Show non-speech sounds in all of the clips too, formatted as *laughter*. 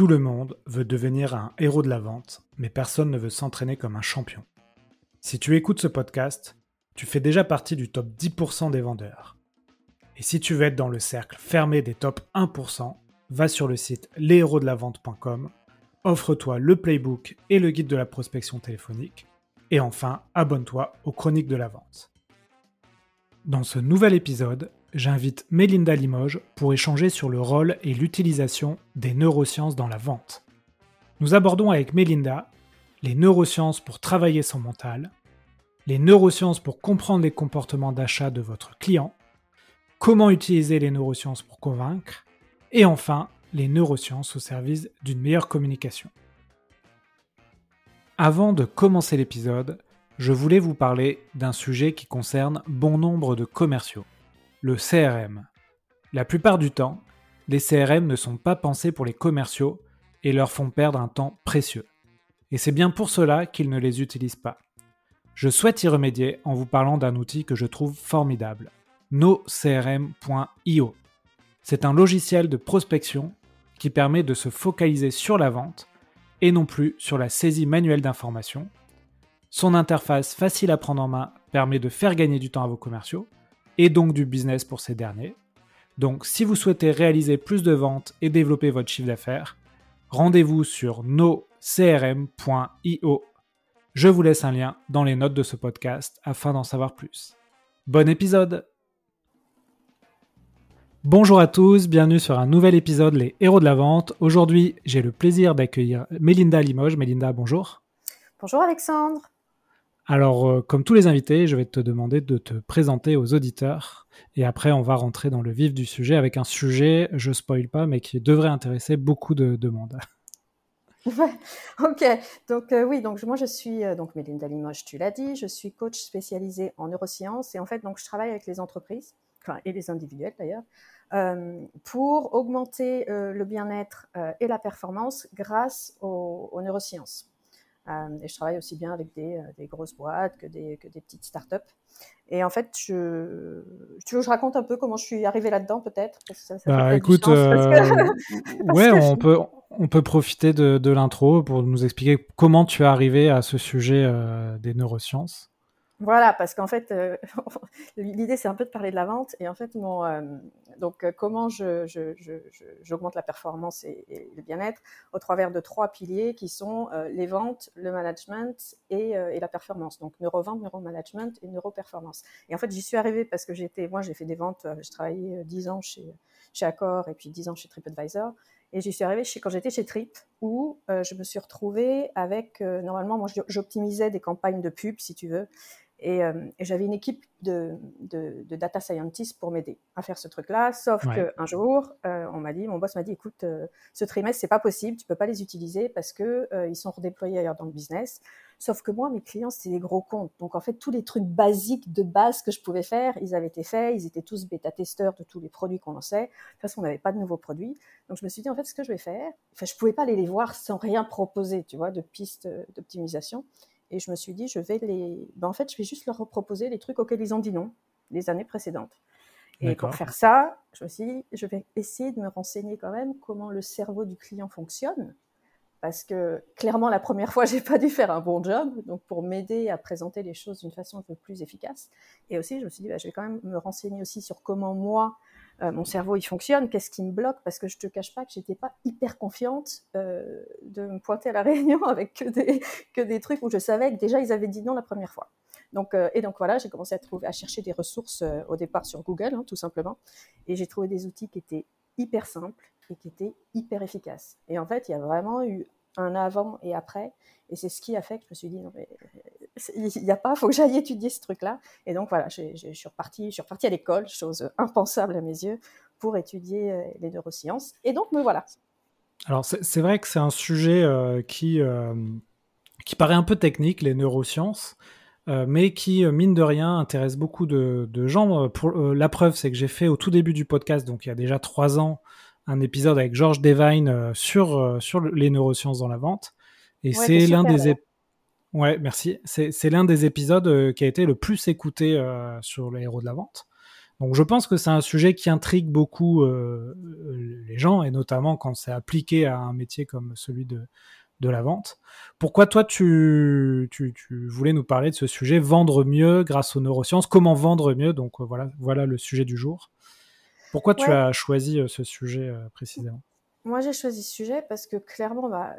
Tout le monde veut devenir un héros de la vente, mais personne ne veut s'entraîner comme un champion. Si tu écoutes ce podcast, tu fais déjà partie du top 10% des vendeurs. Et si tu veux être dans le cercle fermé des top 1%, va sur le site leshéroesdelavente.com, offre-toi le playbook et le guide de la prospection téléphonique, et enfin, abonne-toi aux chroniques de la vente. Dans ce nouvel épisode, j'invite Mélinda Limoges pour échanger sur le rôle et l'utilisation des neurosciences dans la vente. Nous abordons avec Mélinda les neurosciences pour travailler son mental, les neurosciences pour comprendre les comportements d'achat de votre client, comment utiliser les neurosciences pour convaincre, et enfin les neurosciences au service d'une meilleure communication. Avant de commencer l'épisode, je voulais vous parler d'un sujet qui concerne bon nombre de commerciaux le CRM. La plupart du temps, les CRM ne sont pas pensés pour les commerciaux et leur font perdre un temps précieux. Et c'est bien pour cela qu'ils ne les utilisent pas. Je souhaite y remédier en vous parlant d'un outil que je trouve formidable, nocrm.io. C'est un logiciel de prospection qui permet de se focaliser sur la vente et non plus sur la saisie manuelle d'informations. Son interface facile à prendre en main permet de faire gagner du temps à vos commerciaux et donc du business pour ces derniers. Donc si vous souhaitez réaliser plus de ventes et développer votre chiffre d'affaires, rendez-vous sur nocrm.io. Je vous laisse un lien dans les notes de ce podcast afin d'en savoir plus. Bon épisode Bonjour à tous, bienvenue sur un nouvel épisode Les Héros de la Vente. Aujourd'hui, j'ai le plaisir d'accueillir Mélinda Limoges. Mélinda, bonjour. Bonjour Alexandre. Alors, euh, comme tous les invités, je vais te demander de te présenter aux auditeurs. Et après, on va rentrer dans le vif du sujet avec un sujet, je spoil pas, mais qui devrait intéresser beaucoup de, monde. *laughs* ok. Donc euh, oui, donc moi je suis euh, donc Mélinda Limoges, tu l'as dit, je suis coach spécialisé en neurosciences et en fait donc je travaille avec les entreprises, et les individuels d'ailleurs, pour augmenter le bien-être et la performance grâce aux neurosciences. Euh, et je travaille aussi bien avec des, euh, des grosses boîtes que des, que des petites startups. Et en fait, je, tu veux que je raconte un peu comment je suis arrivée là-dedans, peut-être? Bah, écoute, euh, *laughs* ouais, on peut, on peut profiter de, de l'intro pour nous expliquer comment tu es arrivé à ce sujet des neurosciences. Voilà, parce qu'en fait, euh, *laughs* l'idée c'est un peu de parler de la vente et en fait, mon, euh, donc euh, comment je, j'augmente la performance et, le bien-être au travers de trois piliers qui sont les ventes, le management et, et la performance. Donc neurovente, neuromanagement et neuroperformance. Et en fait, j'y suis arrivée parce que j'étais, moi, j'ai fait des ventes, j'ai travaillé 10 ans chez chez Accor et puis 10 ans chez TripAdvisor. Et j'y suis arrivée chez, quand j'étais chez Trip, où je me suis retrouvée avec, normalement, moi j'optimisais des campagnes de pub, si tu veux, euh, et, j'avais une équipe de, data scientists pour m'aider à faire ce truc-là. Sauf qu'un jour, euh, on m'a dit, mon boss m'a dit, écoute, euh, ce trimestre, c'est pas possible, tu peux pas les utiliser parce que ils sont redéployés ailleurs dans le business. Sauf que moi, mes clients, c'était des gros comptes. Donc, en fait, tous les trucs basiques de base que je pouvais faire, ils avaient été faits. Ils étaient tous bêta-testeurs de tous les produits qu'on lançait. De toute façon, on n'avait pas de nouveaux produits. Donc, je me suis dit, en fait, ce que je vais faire, enfin, je pouvais pas aller les voir sans rien proposer, tu vois, de pistes d'optimisation. Et je me suis dit, je vais les. Ben, en fait, je vais juste leur proposer les trucs auxquels ils ont dit non les années précédentes. Et pour faire ça, je me suis dit, je vais essayer de me renseigner quand même comment le cerveau du client fonctionne. Parce que clairement, la première fois, *laughs* j'ai pas dû faire un bon job. Donc, pour m'aider à présenter les choses d'une façon un peu plus efficace. Et aussi, je me suis dit, bah, je vais quand même me renseigner aussi sur comment moi, euh, mon cerveau il fonctionne, qu'est-ce qui me bloque, parce que je te cache pas que j'étais pas hyper confiante euh, de me pointer à la *laughs* réunion avec que des, trucs où je savais que déjà ils avaient dit non la première fois. Donc, euh, et donc voilà, j'ai commencé à, trouver, à chercher des ressources au départ sur Google, hein, tout simplement, et j'ai trouvé des outils qui étaient hyper simples et qui étaient hyper efficaces. Et en fait, il y a vraiment eu un avant et après. Et c'est ce qui a fait que je me suis dit, il n'y a pas, il faut que j'aille étudier ce truc-là. Et donc voilà, je, suis repartie, je suis à l'école, chose impensable à mes yeux, pour étudier euh, les neurosciences. Et donc me voilà. Alors c'est vrai que c'est un sujet euh, qui, euh, qui paraît un peu technique, les neurosciences. mais qui, mine de rien, intéresse beaucoup de, de gens. Pour, la preuve, c'est que j'ai fait au tout début du podcast, donc il y a déjà trois ans, un épisode avec Georges Devine sur, sur les neurosciences dans la vente. Et c'est l'un des, Ouais, merci. C'est l'un des épisodes euh, qui a été le plus écouté euh, sur les héros de la vente. Donc je pense que c'est un sujet qui intrigue beaucoup euh, les gens, et notamment quand c'est appliqué à un métier comme celui de, de la vente. Pourquoi toi, tu, tu, tu, voulais nous parler de ce sujet, vendre mieux grâce aux neurosciences? Comment vendre mieux? Donc voilà, voilà le sujet du jour. Pourquoi tu as choisi ce sujet précisément? Moi, j'ai choisi ce sujet parce que clairement, bah,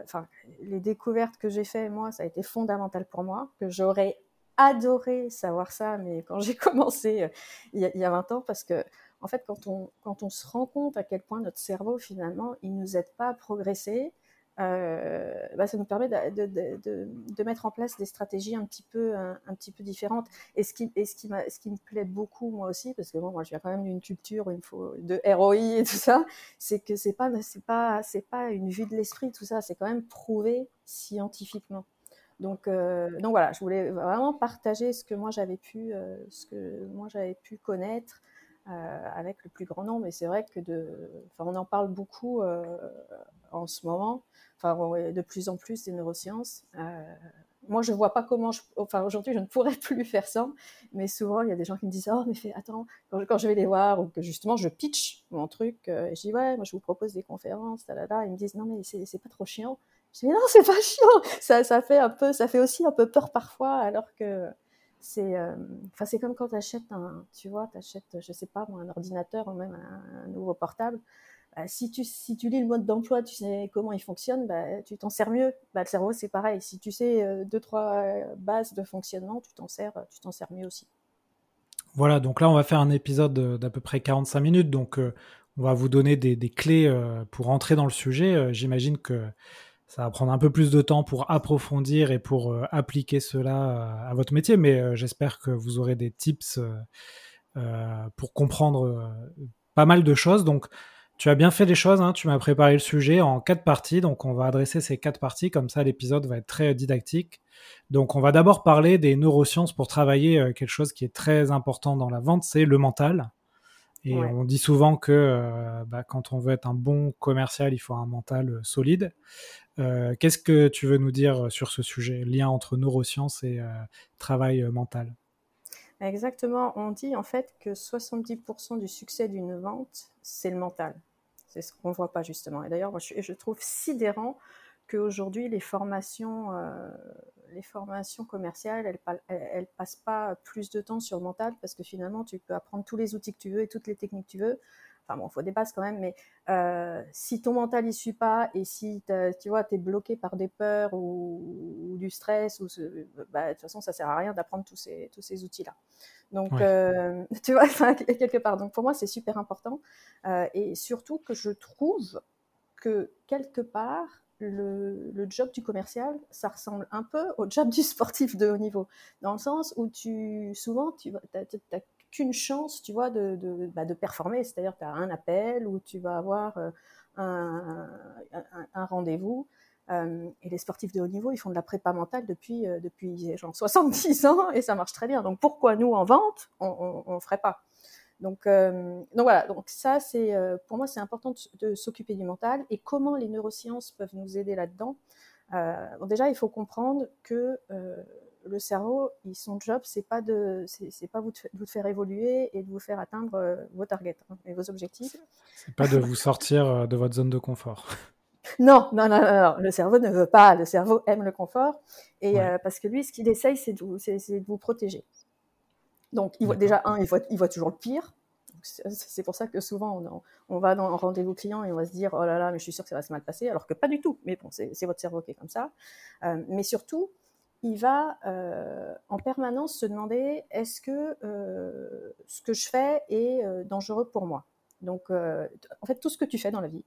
les découvertes que j'ai faites, moi, ça a été fondamental pour moi, que j'aurais adoré savoir ça, mais quand j'ai *laughs* commencé euh, il, y a, 20 ans, parce que en fait, quand on, quand on se rend compte à quel point notre cerveau, finalement, il nous aide pas à progresser, euh, bah, ça nous permet de, de, de, mettre en place des stratégies un petit peu, un, petit peu différentes. Et ce qui, et ce qui, ce qui me plaît beaucoup, moi aussi, parce que bon, moi, je viens quand même d'une culture où il de ROI et tout ça, c'est que c'est pas, c'est pas, c'est pas une vue de l'esprit, tout ça, c'est quand même prouvé scientifiquement. Donc, euh, donc voilà, je voulais vraiment partager ce que moi j'avais pu, euh, ce que moi j'avais pu connaître avec le plus grand nombre. Et c'est vrai que de, on en parle beaucoup en ce moment, de plus en plus des neurosciences. moi, je vois pas comment, enfin aujourd'hui, je ne pourrais *laughs* plus faire ça, mais souvent il y a des gens qui me disent oh mais attends quand, je vais les voir ou que justement je pitch mon truc, et je dis ouais moi je vous propose des conférences, là, là, ils me disent non mais c'est pas trop chiant. Je dis, non, c'est pas *laughs* chiant. Ça, ça fait un peu, ça fait aussi un peu peur parfois, alors que c'est, euh, c'est comme quand tu achètes un, tu vois, tu achètes, je sais pas, un ordinateur ou même un, nouveau portable. Bah, si tu, si tu lis le mode d'emploi, tu sais comment il fonctionne, bah, tu t'en sers mieux. Bah, le cerveau, c'est pareil. Si tu sais euh, deux, trois euh, bases de fonctionnement, tu t'en sers, tu t'en sers mieux aussi. Voilà, donc là, on va faire un épisode d'à peu près 45 minutes. Donc, on va vous donner des clés pour entrer dans le sujet. J'imagine que ça va prendre un peu plus de temps pour approfondir et pour euh, appliquer cela euh, à votre métier, mais euh, j'espère que vous aurez des tips pour comprendre pas mal de choses. Donc, tu as bien fait les choses, hein, tu m'as préparé le sujet en quatre parties, donc on va adresser ces quatre parties, comme ça l'épisode va être très didactique. Donc on va d'abord parler des neurosciences pour travailler quelque chose qui est très important dans la vente, c'est le mental. Et on dit souvent que bah, quand on veut être un bon commercial, il faut un mental solide. Euh, qu'est-ce que tu veux nous dire euh, sur ce sujet, lien entre neurosciences et euh, travail mental? Exactement, on dit en fait que 70% du succès d'une vente, c'est le mental. C'est ce qu'on ne voit pas justement. Et d'ailleurs, je, je, trouve sidérant qu'aujourd'hui, les formations, les formations commerciales, elles, elles, passent pas plus de temps sur le mental parce que finalement, tu peux apprendre tous les outils que tu veux et toutes les techniques que tu veux. Enfin bon, il faut des bases quand même, mais euh, si ton mental n'y suit pas et si tu vois, es bloqué par des peurs ou, du stress, ou bah, de toute façon, ça sert à rien d'apprendre tous ces, tous ces outils-là. Donc, euh, *laughs* tu vois, quelque part. Donc, pour moi, c'est super important. Euh, et surtout que je trouve que quelque part, le, le, job du commercial, ça ressemble un peu au job du sportif de haut niveau, dans le sens où tu souvent tu as, qu'une chance, tu vois, de, de, bah, de performer. C'est-à-dire, tu as un appel ou tu vas avoir euh, un, un, rendez-vous. Euh, et les sportifs de haut niveau, ils font de la prépa mentale depuis, euh, depuis genre 70 ans et ça marche très bien. Donc pourquoi nous, en vente, on ne ferait pas? Donc, donc voilà, donc ça, c'est pour moi, c'est important de, de s'occuper du mental. Et comment les neurosciences peuvent nous aider là-dedans bon, Déjà, il faut comprendre que le cerveau, son job, c'est pas de, c'est pas vous de, vous faire évoluer et de vous faire atteindre euh, vos targets hein, et vos objectifs. C'est pas de vous sortir euh, de votre zone de confort. *laughs* Non, non, non, non, le cerveau ne veut pas. Le cerveau aime le confort et euh, parce que lui, ce qu'il essaye, c'est de, de vous protéger. Donc, il voit déjà un, il voit, il voit toujours le pire. C'est pour ça que souvent on, on va dans un rendez-vous client et on va se dire oh là là, mais je suis sûr que ça va se mal passer, alors que pas du tout. Mais bon, c'est votre cerveau qui est comme ça. mais surtout, il va euh, en permanence se demander est-ce que euh, ce que je fais est euh, dangereux pour moi? Donc, en fait, tout ce que tu fais dans la vie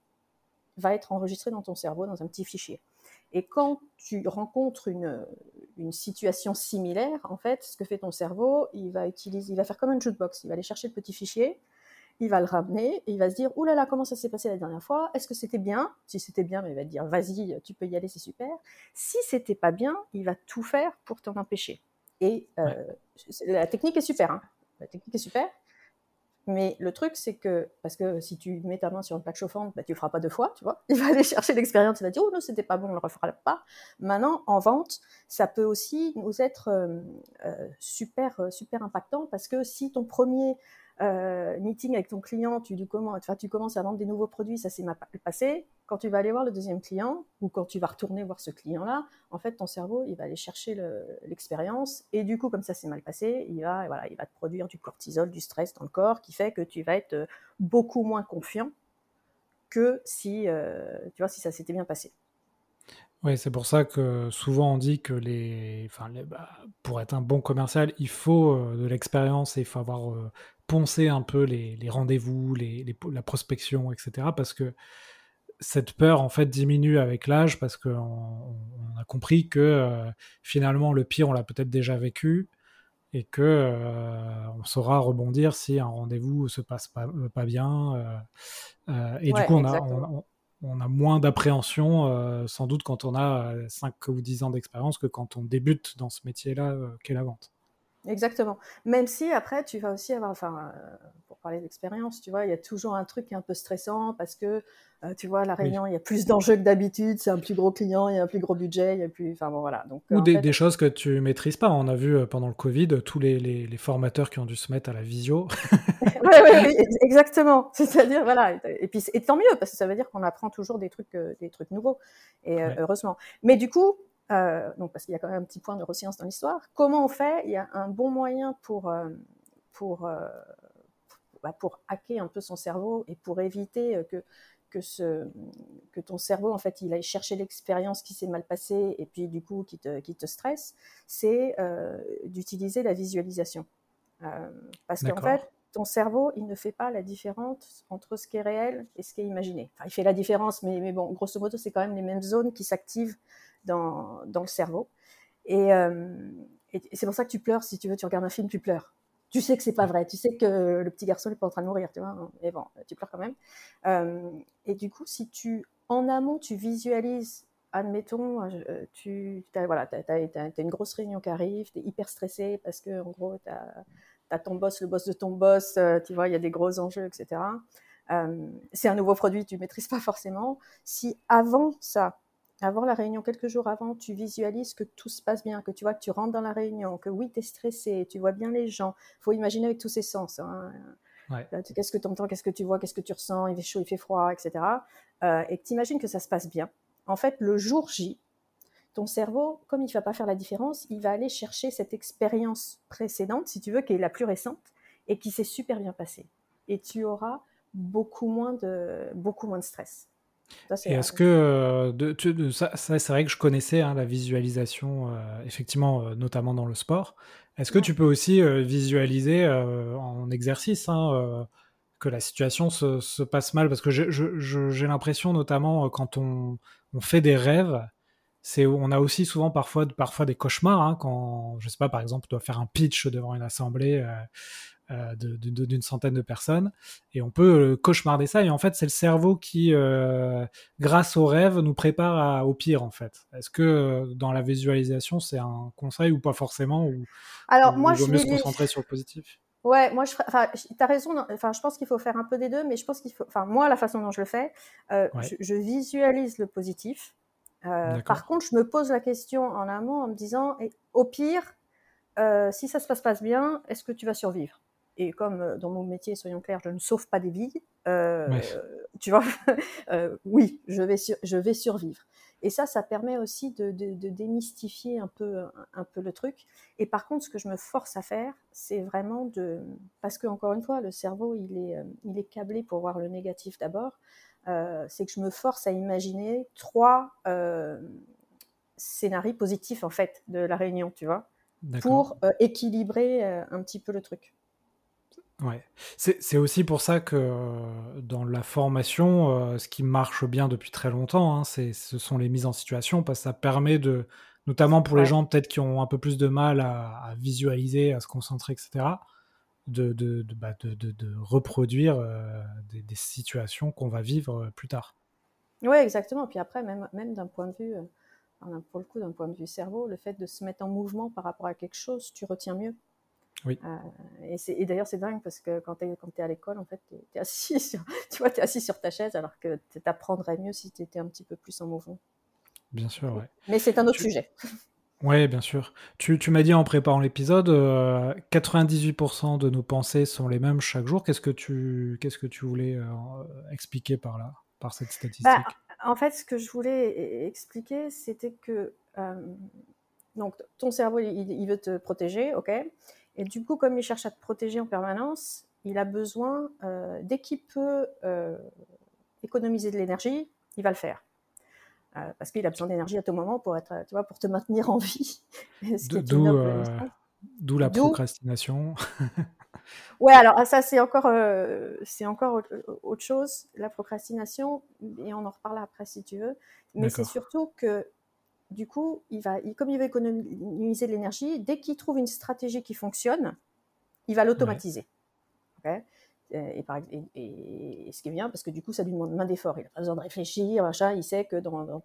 va être enregistré dans ton cerveau dans un petit fichier. Et quand tu rencontres une, une situation similaire, en fait, ce que fait ton cerveau, il va utiliser, il va faire comme un jukebox. Il va aller chercher le petit fichier, il va le ramener et il va se dire Ouh là là, comment ça s'est passé la dernière fois? Est-ce que c'était bien? Si c'était bien, il va te dire Vas-y, tu peux y aller, c'est super. Si c'était pas bien, il va tout faire pour t'en empêcher. Et euh, la technique est super. Hein. La technique est super. Mais le truc, c'est que, parce que si tu mets ta main sur une plaque chauffante, bah, tu le feras pas deux fois, tu vois. *laughs* Il va aller chercher l'expérience, il va dire, oh non, c'était pas bon, on le refera pas. Maintenant, en vente, ça peut aussi nous être euh, euh, super, super impactant parce que si ton premier euh, meeting avec ton client, tu, commences, tu commences à vendre des nouveaux produits, ça s'est passé. Quand tu vas aller voir le deuxième client ou quand tu vas retourner voir ce client-là, en fait, ton cerveau, il va aller chercher l'expérience et du coup, comme ça s'est mal passé, il va, voilà, il va te produire du cortisol, du stress dans le corps qui fait que tu vas être euh, beaucoup moins confiant que si, euh, tu vois, si ça s'était bien passé. Oui, c'est pour ça que souvent on dit que les, enfin, bah, pour être un bon commercial, il faut euh, de l'expérience et il faut avoir poncé un peu les, rendez-vous, la prospection, etc. Parce que cette peur en fait diminue avec l'âge parce qu'on on a compris que euh, finalement le pire on l'a peut-être déjà vécu et que on saura rebondir si un rendez-vous se passe pas, pas bien. et du coup on a, on a moins d'appréhension, euh, sans doute, quand on a 5 euh, ou 10 ans d'expérience que quand on débute dans ce métier-là euh, qu'est la vente. Exactement. Même si après, tu vas aussi avoir, enfin, pour parler d'expérience, tu vois, il y a toujours un truc qui est un peu stressant parce que, tu vois, la réunion, il y a plus d'enjeux que d'habitude, c'est un plus gros client, il y a un plus gros budget, il y a plus, enfin bon, voilà. Donc, Ou des, choses que tu maîtrises pas. On a vu pendant le Covid tous les, les, formateurs qui ont dû se mettre à la visio. *laughs* oui, oui, exactement. *laughs* C'est-à-dire, voilà. Et puis, et tant mieux parce que ça veut dire qu'on apprend toujours des trucs, des trucs nouveaux. Et heureusement. Mais du coup, euh, donc parce qu'il y a quand même un petit point de neurosciences dans l'histoire. Comment on fait? Il y a un bon moyen pour euh, pour euh, bah, pour hacker un peu son cerveau et pour éviter que que, ce, que ton cerveau, en fait, il aille chercher l'expérience qui s'est mal passée et puis du coup qui te, qui te stresse, c'est d'utiliser la visualisation. parce qu'en fait, ton cerveau, il ne fait pas la différence entre ce qui est réel et ce qui est imaginé. Enfin, il fait la différence, mais, mais bon, grosso modo, c'est quand même les mêmes zones qui s'activent dans, dans le cerveau. Euh, et, c'est pour ça que tu pleures, si tu veux, tu regardes un film, tu pleures. Tu sais que c'est pas vrai, tu sais que le petit garçon n'est pas en train de mourir, tu vois, mais bon, tu pleures quand même. Euh, et du coup, si tu, en amont, tu visualises admettons, euh, tu as, voilà, as, une grosse réunion qui arrive, tu es hyper stressé parce que, en gros, tu as, ton boss, le boss de ton boss, tu vois, il y a des gros enjeux, etc. c'est un nouveau produit, tu ne maîtrises pas forcément. Si avant ça, avant la réunion, quelques jours avant, tu visualises que tout se passe bien, que tu vois que tu rentres dans la réunion, que oui, tu es stressé, tu vois bien les gens. Il faut imaginer avec tous ces sens. Hein. Qu'est-ce que tu entends, qu'est-ce que tu vois, qu'est-ce que tu ressens, il fait chaud, il fait froid, etc. Euh, et que tu imagines que ça se passe bien. En fait, le jour J, ton cerveau, comme il ne va pas faire la différence, il va aller chercher cette expérience précédente, si tu veux, qui est la plus récente, et qui s'est super bien passée. Et tu auras beaucoup moins de, beaucoup moins de stress. Est-ce que euh, de, ça, c'est vrai que je connaissais hein, la visualisation, euh, effectivement, euh, notamment dans le sport. Est-ce que tu peux aussi visualiser en exercice hein, que la situation se, se, passe mal? Parce que j'ai l'impression, notamment quand on, on, fait des rêves, c'est on a aussi souvent parfois, parfois des cauchemars. Hein, quand, je sais pas, par exemple, on doit faire un pitch devant une assemblée euh, d'une centaine de personnes. Et on peut euh, cauchemarder ça. Et en fait c'est le cerveau qui euh, grâce au rêve nous prépare au pire en fait. Est-ce que dans la visualisation c'est un conseil ou pas forcément ou alors moi je mieux se concentrer sur le positif? Ouais, moi, je, enfin, as raison. Enfin, je pense qu'il faut faire un peu des deux, mais je pense qu'il faut, enfin, moi, la façon dont je le fais, je, visualise le positif. par contre, je me pose la question en amont en me disant, et, au pire, si ça se passe pas bien, est-ce que tu vas survivre? Et comme euh, dans mon métier, soyons clairs, je ne sauve pas des vies, euh, tu vois, *laughs* euh, oui, je vais, je vais survivre. Et ça, ça permet aussi de, démystifier un peu, un, peu le truc. Et par contre, ce que je me force à faire, c'est vraiment de... Parce que, encore une fois, le cerveau, il est, il est câblé pour voir le négatif d'abord. c'est que je me force à imaginer trois scénarios positifs, en fait, de la réunion, tu vois, pour équilibrer un petit peu le truc. Ouais. C'est aussi pour ça que euh, dans la formation, euh, ce qui marche bien depuis très longtemps, hein, ce sont les mises en situation, parce que ça permet de, notamment pour les gens peut-être qui ont un peu plus de mal à, visualiser, à se concentrer, etc., de, de, de, bah, reproduire euh, des, situations qu'on va vivre plus tard. Oui, exactement. Puis après, même, même d'un point de vue, pour le coup, d'un point de vue cerveau, le fait de se mettre en mouvement par rapport à quelque chose, tu retiens mieux. Oui. Euh, et, d'ailleurs, c'est dingue parce que quand tu es, es, à l'école, en fait, tu es, assis *laughs* sur, tu vois, es assis sur ta chaise alors que tu apprendrais mieux si tu étais un petit peu plus en mouvement. Bien sûr, ouais. Mais c'est un autre sujet. *laughs* Oui, bien sûr. Tu, tu m'as dit en préparant l'épisode, 98% de nos pensées sont les mêmes chaque jour. Qu'est-ce que tu, qu'est-ce que tu voulais expliquer par là, par cette statistique? bah, En fait, ce que je voulais e-, expliquer, c'était que donc, ton cerveau, il, veut te protéger, ok? Et du coup, comme il cherche à te protéger en permanence, il a besoin, euh, dès qu'il peut euh, économiser de l'énergie, il va le faire. Euh, parce qu'il a besoin d'énergie à tout moment pour, être, tu vois, pour te maintenir en vie. *laughs* D'où la procrastination. *laughs* ouais, alors ça, c'est encore, c'est encore autre chose, la procrastination, et on en reparlera après si tu veux. Mais c'est surtout que du coup, il va, comme il veut économiser de l'énergie, dès qu'il trouve une stratégie qui fonctionne, il va l'automatiser. et, ce qui est bien, parce que du coup, ça lui demande main d'effort. Il n'a pas besoin de réfléchir, machin. Il sait que dans,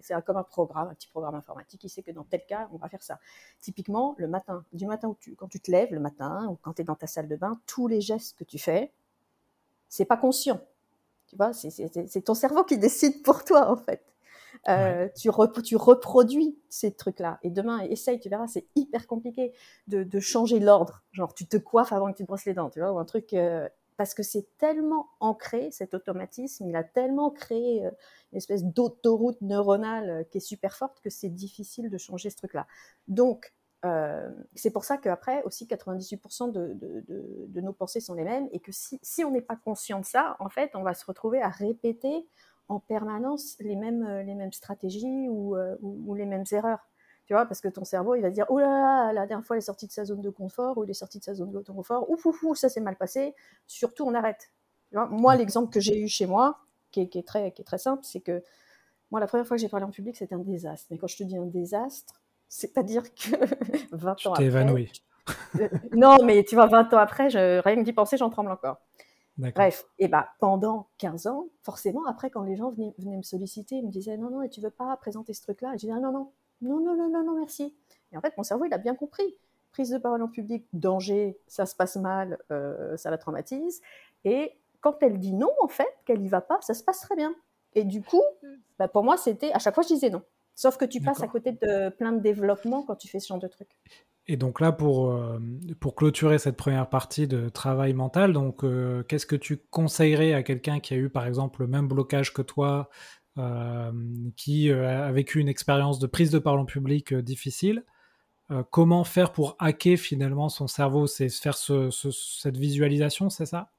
c'est comme un programme, un petit programme informatique. Il sait que dans tel cas, on va faire ça. Typiquement, le matin, du matin où tu, quand tu te lèves, le matin, ou quand tu es dans ta salle de bain, tous les gestes que tu fais, c'est pas conscient. Tu vois, c'est ton cerveau qui décide pour toi, en fait. Euh, tu, reproduis ces trucs-là. Et demain, essaye, tu verras, c'est hyper compliqué de, changer l'ordre. Genre, tu te coiffes avant que tu te brosses les dents, tu vois, ou un truc. Euh, parce que c'est tellement ancré, cet automatisme, il a tellement créé euh, une espèce d'autoroute neuronale qui est super forte que c'est difficile de changer ce truc-là. Donc, c'est pour ça qu'après, aussi, 98% de, nos pensées sont les mêmes et que si on n'est pas conscient de ça, en fait, on va se retrouver à répéter en permanence les mêmes, euh, les mêmes stratégies euh, ou, les mêmes erreurs. Tu vois, parce que ton cerveau, il va dire, oh là là, la dernière fois, il est sorti de sa zone de confort, ou il est sorti de sa zone de confort, ouf, ouf, ouf, ça s'est mal passé, surtout on arrête. Tu vois moi, l'exemple que j'ai eu chez moi, qui est, très, qui est très simple, c'est que moi, la première fois que j'ai parlé en public, c'était un désastre. Mais quand je te dis un désastre, c'est-à-dire que *laughs* 20 ans après... évanoui. non, mais tu vois, 20 ans après, je, rien que d'y penser, j'en tremble encore. Bref, et bah pendant 15 ans, forcément, après, quand les gens venaient, me solliciter, ils me disaient non, non, et tu veux pas présenter ce truc-là? Je disais ah, non, non, non, non, non, non, non, merci. Et en fait, mon cerveau, il a bien compris. Prise de parole en public, danger, ça se passe mal, euh, ça la traumatise. Et quand elle dit non, en fait, qu'elle y va pas, ça se passe très bien. Et du coup, bah, pour moi, c'était à chaque fois, je disais non. Sauf que tu passes à côté de plein de développement quand tu fais ce genre de trucs. Et donc là, pour, euh, pour clôturer cette première partie de travail mental, donc euh, qu'est-ce que tu conseillerais à quelqu'un qui a eu par exemple le même blocage que toi, euh, qui a vécu une expérience de prise de parole en public difficile Comment faire pour hacker finalement son cerveau? C'est faire cette visualisation, c'est ça?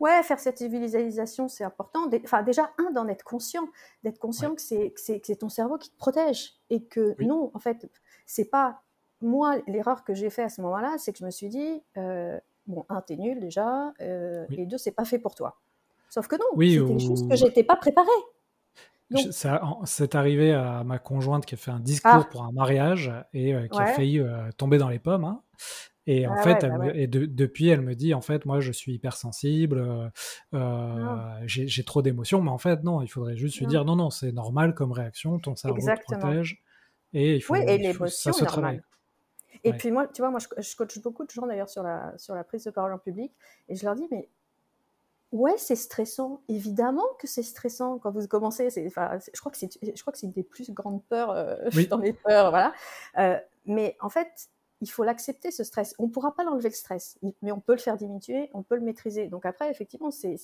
Ouais, faire cette visualisation, c'est important. Enfin, déjà, un, d'en être conscient, d'être conscient que c'est ton cerveau qui te protège et que non, en fait, c'est pas moi, l'erreur que j'ai fait à ce moment-là, c'est que je me suis dit, euh, bon, un, t'es nul déjà, euh, et deux, c'est pas fait pour toi. Sauf que non, oui, c'était juste que j'étais pas préparée. C'est arrivé à ma conjointe qui a fait un discours ah. pour un mariage et euh, qui a failli tomber dans les pommes. Hein. Et en ah fait, bah et depuis, elle me dit, en fait, moi, je suis hypersensible, ah. j'ai trop d'émotions, mais en fait, non, il faudrait juste lui dire, non, non, c'est normal comme réaction, ton cerveau te protège, et il faut, oui, et l'émotion ça se travaille. Et puis moi, tu vois, moi, je, coach beaucoup de gens d'ailleurs sur la, sur la prise de parole en public, et je leur dis, mais ouais, c'est stressant. Évidemment que c'est stressant quand vous commencez. Enfin, je crois que c'est, je crois que c'est une des plus grandes peurs euh, *laughs* dans les peurs, voilà. Euh, mais en fait, il faut l'accepter ce stress. On ne pourra pas l'enlever le stress, mais on peut le faire diminuer, on peut le maîtriser. Donc après, effectivement, c'est,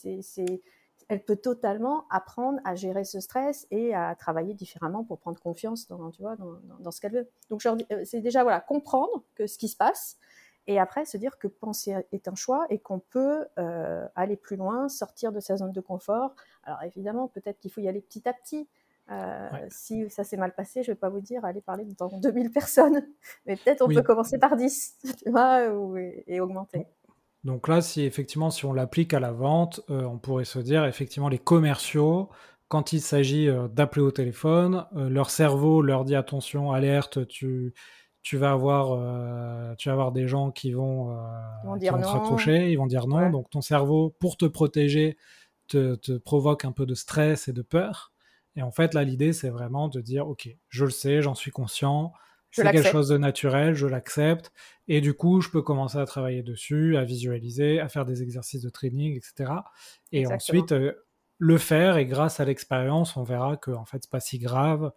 elle peut totalement apprendre à gérer ce stress et à travailler différemment pour prendre confiance dans, tu vois, dans, ce qu'elle veut. Donc, euh, c'est déjà voilà, comprendre que ce qui se passe et après se dire que penser est un choix et qu'on peut euh, aller plus loin, sortir de sa zone de confort. Alors, évidemment, peut-être qu'il faut y aller petit à petit. Euh, si ça s'est mal passé, je ne vais pas vous dire aller parler devant 2000 personnes, *laughs* mais peut-être on peut commencer par 10 *laughs* tu vois, et augmenter. Donc là, si effectivement, si on l'applique à la vente, euh, on pourrait se dire effectivement les commerciaux, quand il s'agit euh, d'appeler au téléphone, euh, leur cerveau leur dit attention, alerte, tu, tu vas avoir, tu vas avoir des gens qui vont, dire se raccrocher, ils vont dire non. Donc ton cerveau, pour te protéger, te, te, provoque un peu de stress et de peur. Et en fait, là, l'idée, c'est vraiment de dire, ok, je le sais, j'en suis conscient, c'est quelque chose de naturel, je l'accepte. Et du coup, je peux commencer à travailler dessus, à visualiser, à faire des exercices de training, etc. Et ensuite, euh, le faire. Et grâce à l'expérience, on verra que en fait, c'est pas si grave.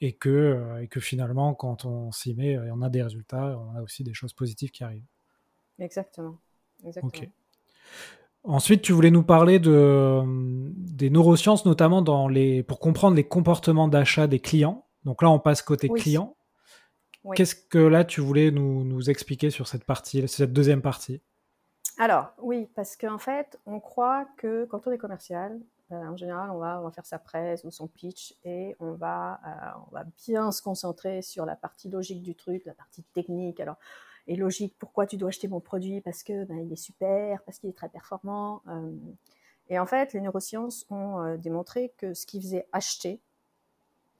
et que, et que finalement, quand on s'y met, on a des résultats, on a aussi des choses positives qui arrivent. Exactement. Exactement. Ok. Ensuite, tu voulais nous parler de, des neurosciences, notamment dans les, pour comprendre les comportements d'achat des clients. Donc là, on passe côté client. Qu'est-ce que là, tu voulais nous, nous, expliquer sur cette partie, cette deuxième partie? Alors, oui, parce qu'en fait, on croit que quand on est commercial, euh, en général, on va, on va faire sa presse ou son pitch et on va, euh, on va bien se concentrer sur la partie logique du truc, la partie technique. Alors, et logique, pourquoi tu dois acheter mon produit? Parce que ben, il est super, parce qu'il est très performant. Euh. et en fait, les neurosciences ont démontré que ce qui faisait acheter,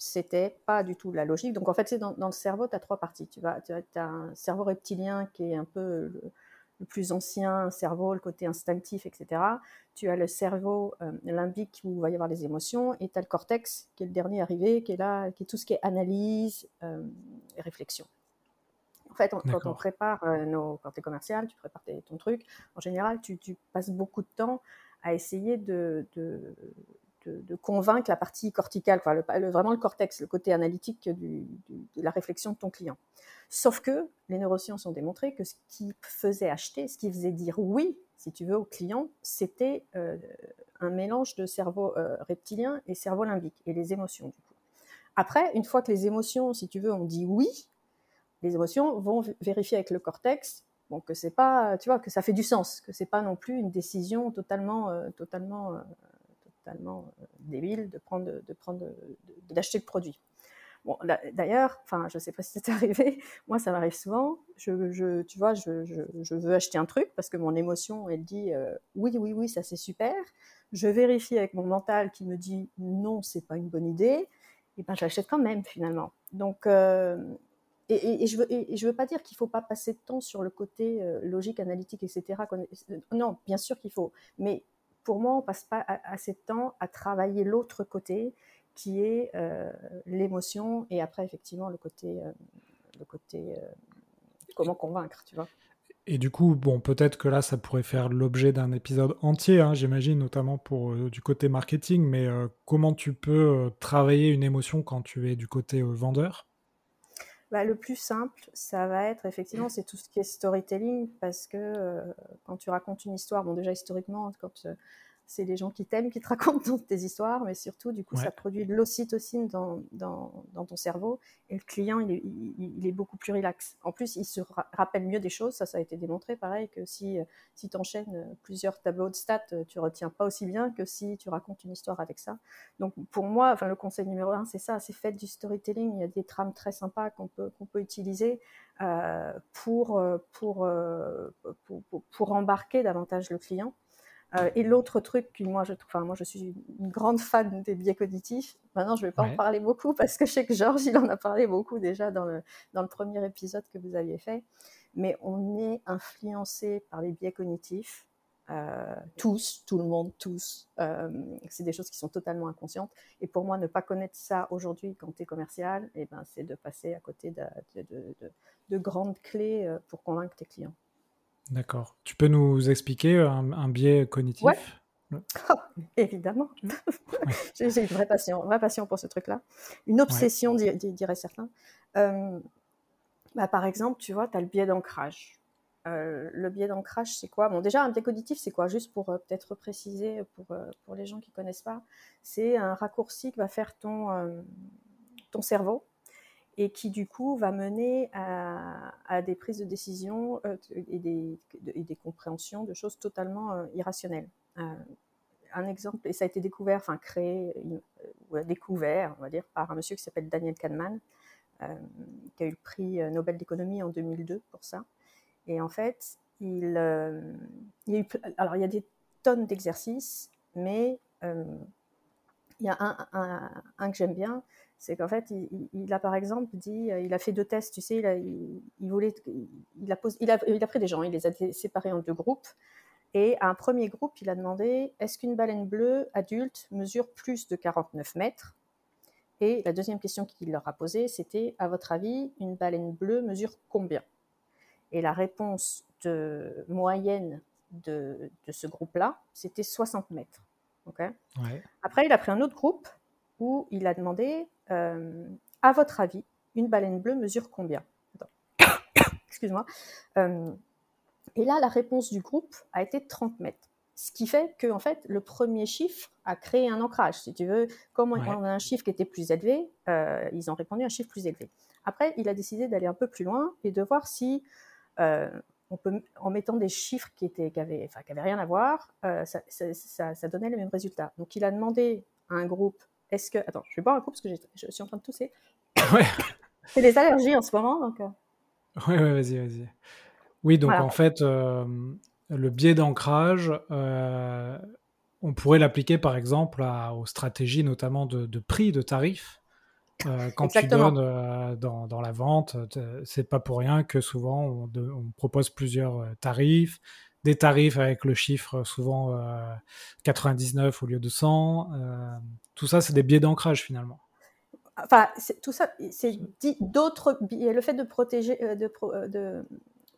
c'était pas du tout la logique. Donc en fait, c'est dans, le cerveau, tu as trois parties. Tu, vas, tu as, un cerveau reptilien qui est un peu le, plus ancien cerveau, le côté instinctif, etc. Tu as le cerveau euh, limbique où il va y avoir les émotions, et tu as le cortex qui est le dernier arrivé, qui est là, qui est tout ce qui est analyse et réflexion. En fait, quand on prépare euh, nos, quand tu es commercial, tu prépares ton truc, en général, tu, passes beaucoup de temps à essayer de, de, convaincre la partie corticale, vraiment le cortex, le côté analytique de la réflexion de ton client. Sauf que les neurosciences ont démontré que ce qui faisait acheter, ce qui faisait dire oui, si tu veux, au client, c'était euh, un mélange de cerveau euh, reptilien et cerveau limbique, et les émotions, du coup. Après, une fois que les émotions, si tu veux, ont dit oui, les émotions vont vérifier avec le cortex bon, que c'est pas, tu vois, que ça fait du sens, que c'est pas non plus une décision totalement, euh, totalement, totalement euh, débile de prendre, de prendre, d'acheter le produit. Bon, d'ailleurs, enfin, je sais pas si c'est arrivé, *laughs* moi ça m'arrive souvent. Je, tu vois, je, veux acheter un truc parce que mon émotion, elle dit oui, oui, oui, ça c'est super. Je vérifie avec mon mental qui me dit non, c'est pas une bonne idée. Et ben, j'achète quand même finalement. Donc, et, je veux, je veux pas dire qu'il faut pas passer de temps sur le côté euh, logique, analytique, etc. Non, bien sûr qu'il faut. Mais pour moi, on passe pas assez de temps à travailler l'autre côté, qui est euh, l'émotion, et après, effectivement, le côté, euh, le côté comment convaincre, tu vois. Et du coup, bon, peut-être que là, ça pourrait faire l'objet d'un épisode entier, hein, j'imagine, notamment pour du côté marketing, mais comment tu peux travailler une émotion quand tu es du côté vendeur? Bah, le plus simple, ça va être effectivement, c'est tout ce qui est storytelling, parce que euh, quand tu racontes une histoire, bon déjà historiquement, quand euh, c'est les gens qui t'aiment qui te racontent tes histoires, mais surtout, du coup, ça produit de l'ocytocine dans, dans, dans, ton cerveau et le client, il est, il, est, beaucoup plus relax. En plus, il se rappelle mieux des choses, ça, ça a été démontré, pareil, que si, si tu enchaînes plusieurs tableaux de stats, tu retiens pas aussi bien que si tu racontes une histoire avec ça. Donc, pour moi, enfin, le conseil numéro un, c'est ça, c'est fait du storytelling. Il y a des trames très sympas qu'on peut, qu'on peut utiliser euh, pour, pour, euh, pour, pour, pour embarquer davantage le client. Euh, et l'autre truc que moi je trouve, enfin moi je suis une grande fan des biais cognitifs. Maintenant je ne vais pas en parler beaucoup parce que je sais que Georges il en a parlé beaucoup déjà dans le, dans le premier épisode que vous aviez fait. Mais on est influencé par les biais cognitifs. Euh, tous, tout le monde, tous. Euh, c'est des choses qui sont totalement inconscientes. Et pour moi, ne pas connaître ça aujourd'hui quand tu es commercial, eh ben, c'est de passer à côté de, de, de, de grandes clés pour convaincre tes clients. D'accord. Tu peux nous expliquer un, biais cognitif? Évidemment. *laughs* J'ai une vraie passion, vraie passion pour ce truc-là. Une obsession, dirait certains. Euh, bah, par exemple, tu vois, tu as le biais d'ancrage. Euh, le biais d'ancrage, c'est quoi? Bon, déjà, un biais cognitif, c'est quoi? Juste pour euh, peut-être préciser pour, pour les gens qui ne connaissent pas, c'est un raccourci que va faire ton, ton cerveau et qui du coup va mener à, des prises de décision euh, et, des, compréhensions de choses totalement euh, irrationnelles. Euh, un exemple, et ça a été découvert, enfin créé, ou découvert, on va dire, par un monsieur qui s'appelle Daniel Kahneman, qui a eu le prix Nobel d'économie en 2002 pour ça. Et en fait, il, y a eu, alors il y a des tonnes d'exercices, mais il y a un que j'aime bien, c'est qu'en fait, il, a par exemple dit, euh, il a fait deux tests, tu sais, il a, il, voulait, il a, il, a, il a pris des gens, il les a séparés en deux groupes. Et à un premier groupe, il a demandé est-ce qu'une baleine bleue adulte mesure plus de 49 mètres? Et la deuxième question qu'il leur a posée, c'était à votre avis, une baleine bleue mesure combien? Et la réponse de moyenne de, de ce groupe-là, c'était 60 mètres. Okay Après, il a pris un autre groupe où il a demandé, à votre avis, une baleine bleue mesure combien? *coughs* Excuse-moi. et là, la réponse du groupe a été 30 mètres. Ce qui fait que, en fait, le premier chiffre a créé un ancrage. Si tu veux, comme on a un chiffre qui était plus élevé, euh, ils ont répondu à un chiffre plus élevé. Après, il a décidé d'aller un peu plus loin et de voir si euh, on peut, en mettant des chiffres qui étaient, qui avaient, enfin, qui avaient rien à voir, euh, ça, ça, ça, donnait le même résultat. Donc, il a demandé à un groupe, est-ce que, attends, je vais boire un coup parce que je suis en train de tousser. *coughs* Ouais. C'est des allergies en ce moment, donc. Oui, ouais, vas-y, vas-y. Oui, donc en fait, le biais d'ancrage, euh, on pourrait l'appliquer par exemple aux stratégies notamment de, prix, de tarifs. Euh, quand tu donnes euh, dans, la vente, c'est pas pour rien que souvent on, propose plusieurs tarifs, des tarifs avec le chiffre souvent 99 au lieu de 100. tout ça, c'est des biais d'ancrage finalement. Enfin, tout ça, c'est d'autres Le fait de protéger, de, de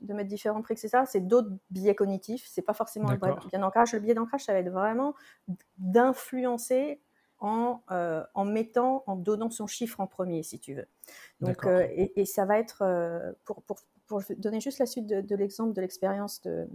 de mettre différents prix, c'est ça, c'est d'autres biais cognitifs. C'est pas forcément le biais d'ancrage. Le biais d'ancrage, ça va être vraiment d'influencer en, euh, en mettant, en donnant son chiffre en premier, si tu veux. Donc, euh, et, ça va être, euh, pour, pour, pour, donner juste la suite de, l'exemple de l'expérience de,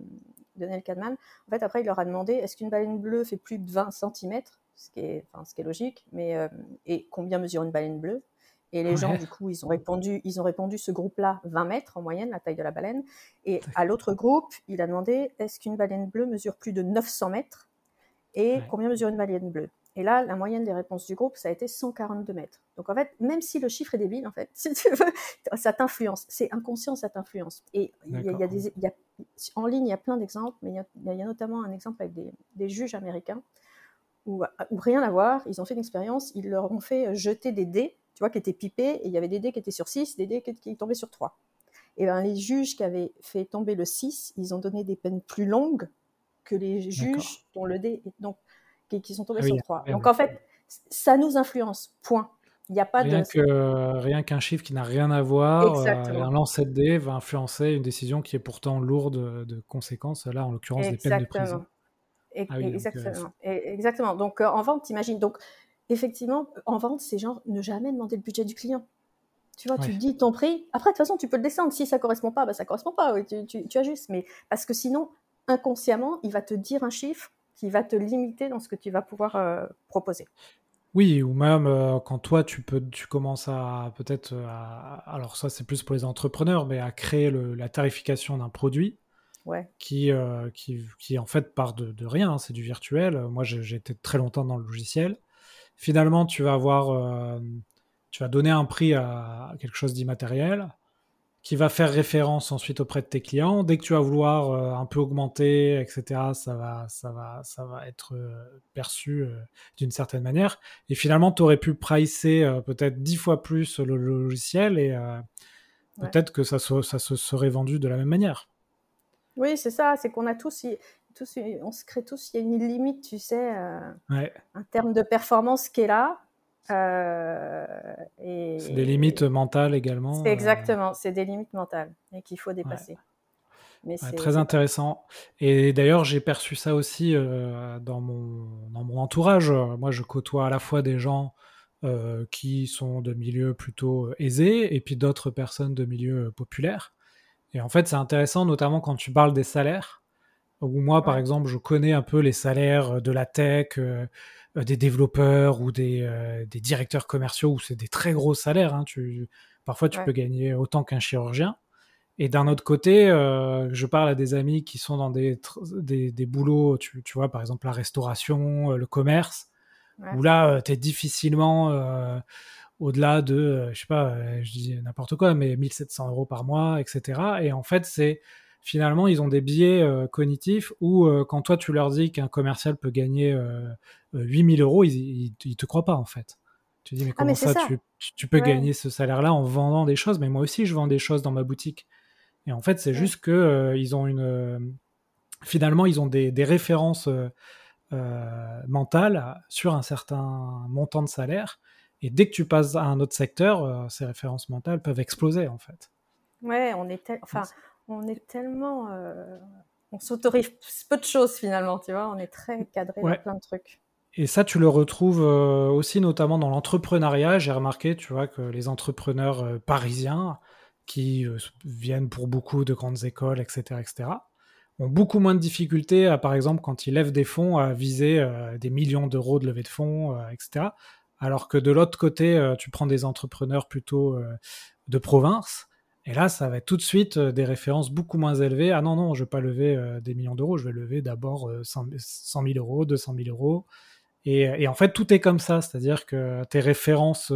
de Nel Cadman, en fait, après, il leur a demandé est-ce qu'une baleine bleue fait plus de 20 cm ce qui, est, enfin, ce qui est logique, mais et combien mesure une baleine bleue? Et les gens, du coup, ils ont répondu, ils ont répondu ce groupe-là 20 mètres en moyenne, la taille de la baleine. Et à l'autre groupe, il a demandé est-ce qu'une baleine bleue mesure plus de 900 mètres? Et combien mesure une baleine bleue? Et là, la moyenne des réponses du groupe, ça a été 142 mètres. Donc en fait, même si le chiffre est débile, en fait, *laughs* si tu veux, ça t'influence. C'est inconscient, ça t'influence. Et il y, a, des, en ligne, il y a plein d'exemples, mais il y, a, notamment un exemple avec des, des juges américains où, où, rien à voir. Ils ont fait une expérience, ils leur ont fait jeter des dés tu vois, qui étaient pipés, et il y avait des dés qui étaient sur 6, des dés qui, tombaient sur 3. Et ben, les juges qui avaient fait tomber le 6, ils ont donné des peines plus longues que les juges dont le dé donc qui, sont tombés ah sur 3. donc en fait, ça nous influence. Point. Il n'y a pas rien que rien qu'un chiffre qui n'a rien à voir, euh, un lancer de dés va influencer une décision qui est pourtant lourde de conséquences. Là, en l'occurrence, des peines de prison. Ah exactement. exactement. Donc, euh, en vente, t'imagines. Donc, effectivement, en vente, c'est genre ne jamais demander le budget du client. Tu vois, tu dis ton prix. Après, de toute façon, tu peux le descendre. Si ça correspond pas, bah, ça correspond pas. Oui, tu, tu, ajustes. Mais parce que sinon, inconsciemment, il va te dire un chiffre qui va te limiter dans ce que tu vas pouvoir euh, proposer. Oui, ou même euh, quand toi, tu, peux, tu commences à peut-être. Euh, alors, ça, c'est plus pour les entrepreneurs, mais à créer la tarification d'un produit. Ouais. Qui, qui, qui, en fait part de, de rien, hein, c'est du virtuel. Moi, j'ai été très longtemps dans le logiciel finalement, tu vas avoir, tu vas donner un prix à quelque chose d'immatériel qui va faire référence ensuite auprès de tes clients. Dès que tu vas vouloir euh, un peu augmenter, etc., ça va, ça va, ça va être euh, perçu d'une certaine manière. Et finalement, tu aurais pu pricer peut-être dix fois plus le logiciel et peut-être que ça, ça se serait vendu de la même manière. Oui, c'est ça. C'est qu'on a tous, on se crée tous, il y a une limite, tu sais, euh, un terme de performance qui est là. Euh, c'est des limites mentales également. C'est euh. exactement, c'est des limites mentales et qu'il faut dépasser. Mais c'est très intéressant. Et d'ailleurs, j'ai perçu ça aussi dans, mon, dans mon entourage. Moi, je côtoie à la fois des gens qui sont de milieux plutôt aisés et puis d'autres personnes de milieux populaires. Et en fait, c'est intéressant, notamment quand tu parles des salaires ou moi, par exemple, je connais un peu les salaires euh, de la tech, euh, euh, des développeurs ou des, des, directeurs commerciaux, où c'est des très gros salaires. Hein. Tu, parfois, tu peux gagner autant qu'un chirurgien. Et d'un autre côté, je parle à des amis qui sont dans des, des, des boulots, tu, tu, vois, par exemple la restauration, le commerce, où là, tu es difficilement au-delà de, je sais pas, je dis n'importe quoi, mais 1700 euros par mois, etc. Et en fait, c'est finalement, ils ont des biais euh, cognitifs où, euh, quand toi, tu leur dis qu'un commercial peut gagner 8000 euh, euros, ils, ils, te croient pas, en fait. Tu dis, mais ah, comment ça, Tu, peux gagner ce salaire-là en vendant des choses Mais moi aussi, je vends des choses dans ma boutique. Et en fait, c'est juste que ils ont une. finalement, ils ont des, des références mentales sur un certain montant de salaire. Et dès que tu passes à un autre secteur, ces références mentales peuvent exploser, en fait. Ouais, on est. Enfin, on est tellement. Euh, on s'autorise peu de choses finalement, tu vois. On est très cadré dans plein de trucs. Et ça, tu le retrouves aussi notamment dans l'entrepreneuriat. J'ai remarqué, tu vois, que les entrepreneurs parisiens qui viennent pour beaucoup de grandes écoles, etc., etc., ont beaucoup moins de difficultés, à, par exemple, quand ils lèvent des fonds, à viser des millions d'euros de levée de fonds, etc. Alors que de l'autre côté, tu prends des entrepreneurs plutôt de province, et là, ça va être tout de suite euh, des références beaucoup moins élevées. Ah non, non, je ne vais pas lever euh, des millions d'euros, je vais lever d'abord 100, 000 euros, 200 000 euros. Et, en fait, tout est comme ça, c'est-à-dire que tes références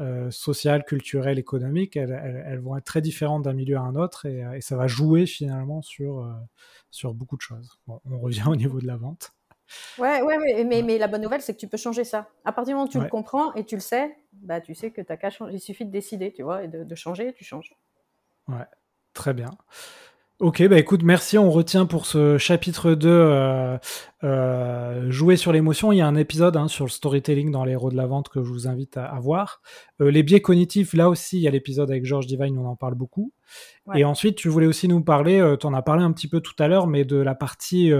euh, sociales, culturelles, économiques, elles, vont être très différentes d'un milieu à un autre et, ça va jouer finalement sur beaucoup de choses. on revient au niveau de la vente. Ouais, ouais, mais, mais, la bonne nouvelle, c'est que tu peux changer ça. À partir du moment où tu le comprends et tu le sais, bah, tu sais que tu qu'à changer. Il suffit de décider, tu vois, et de, changer, tu changes. Ouais, très bien. Ok, bah écoute, merci. On retient pour ce chapitre 2 euh, euh, jouer sur l'émotion. Il y a un épisode hein, sur le storytelling dans les héros de la vente que je vous invite à, voir. Euh, les biais cognitifs, là aussi, il y a l'épisode avec Georges Divine, on en parle beaucoup. Et ensuite, tu voulais aussi nous parler, tu en as parlé un petit peu tout à l'heure, mais de la partie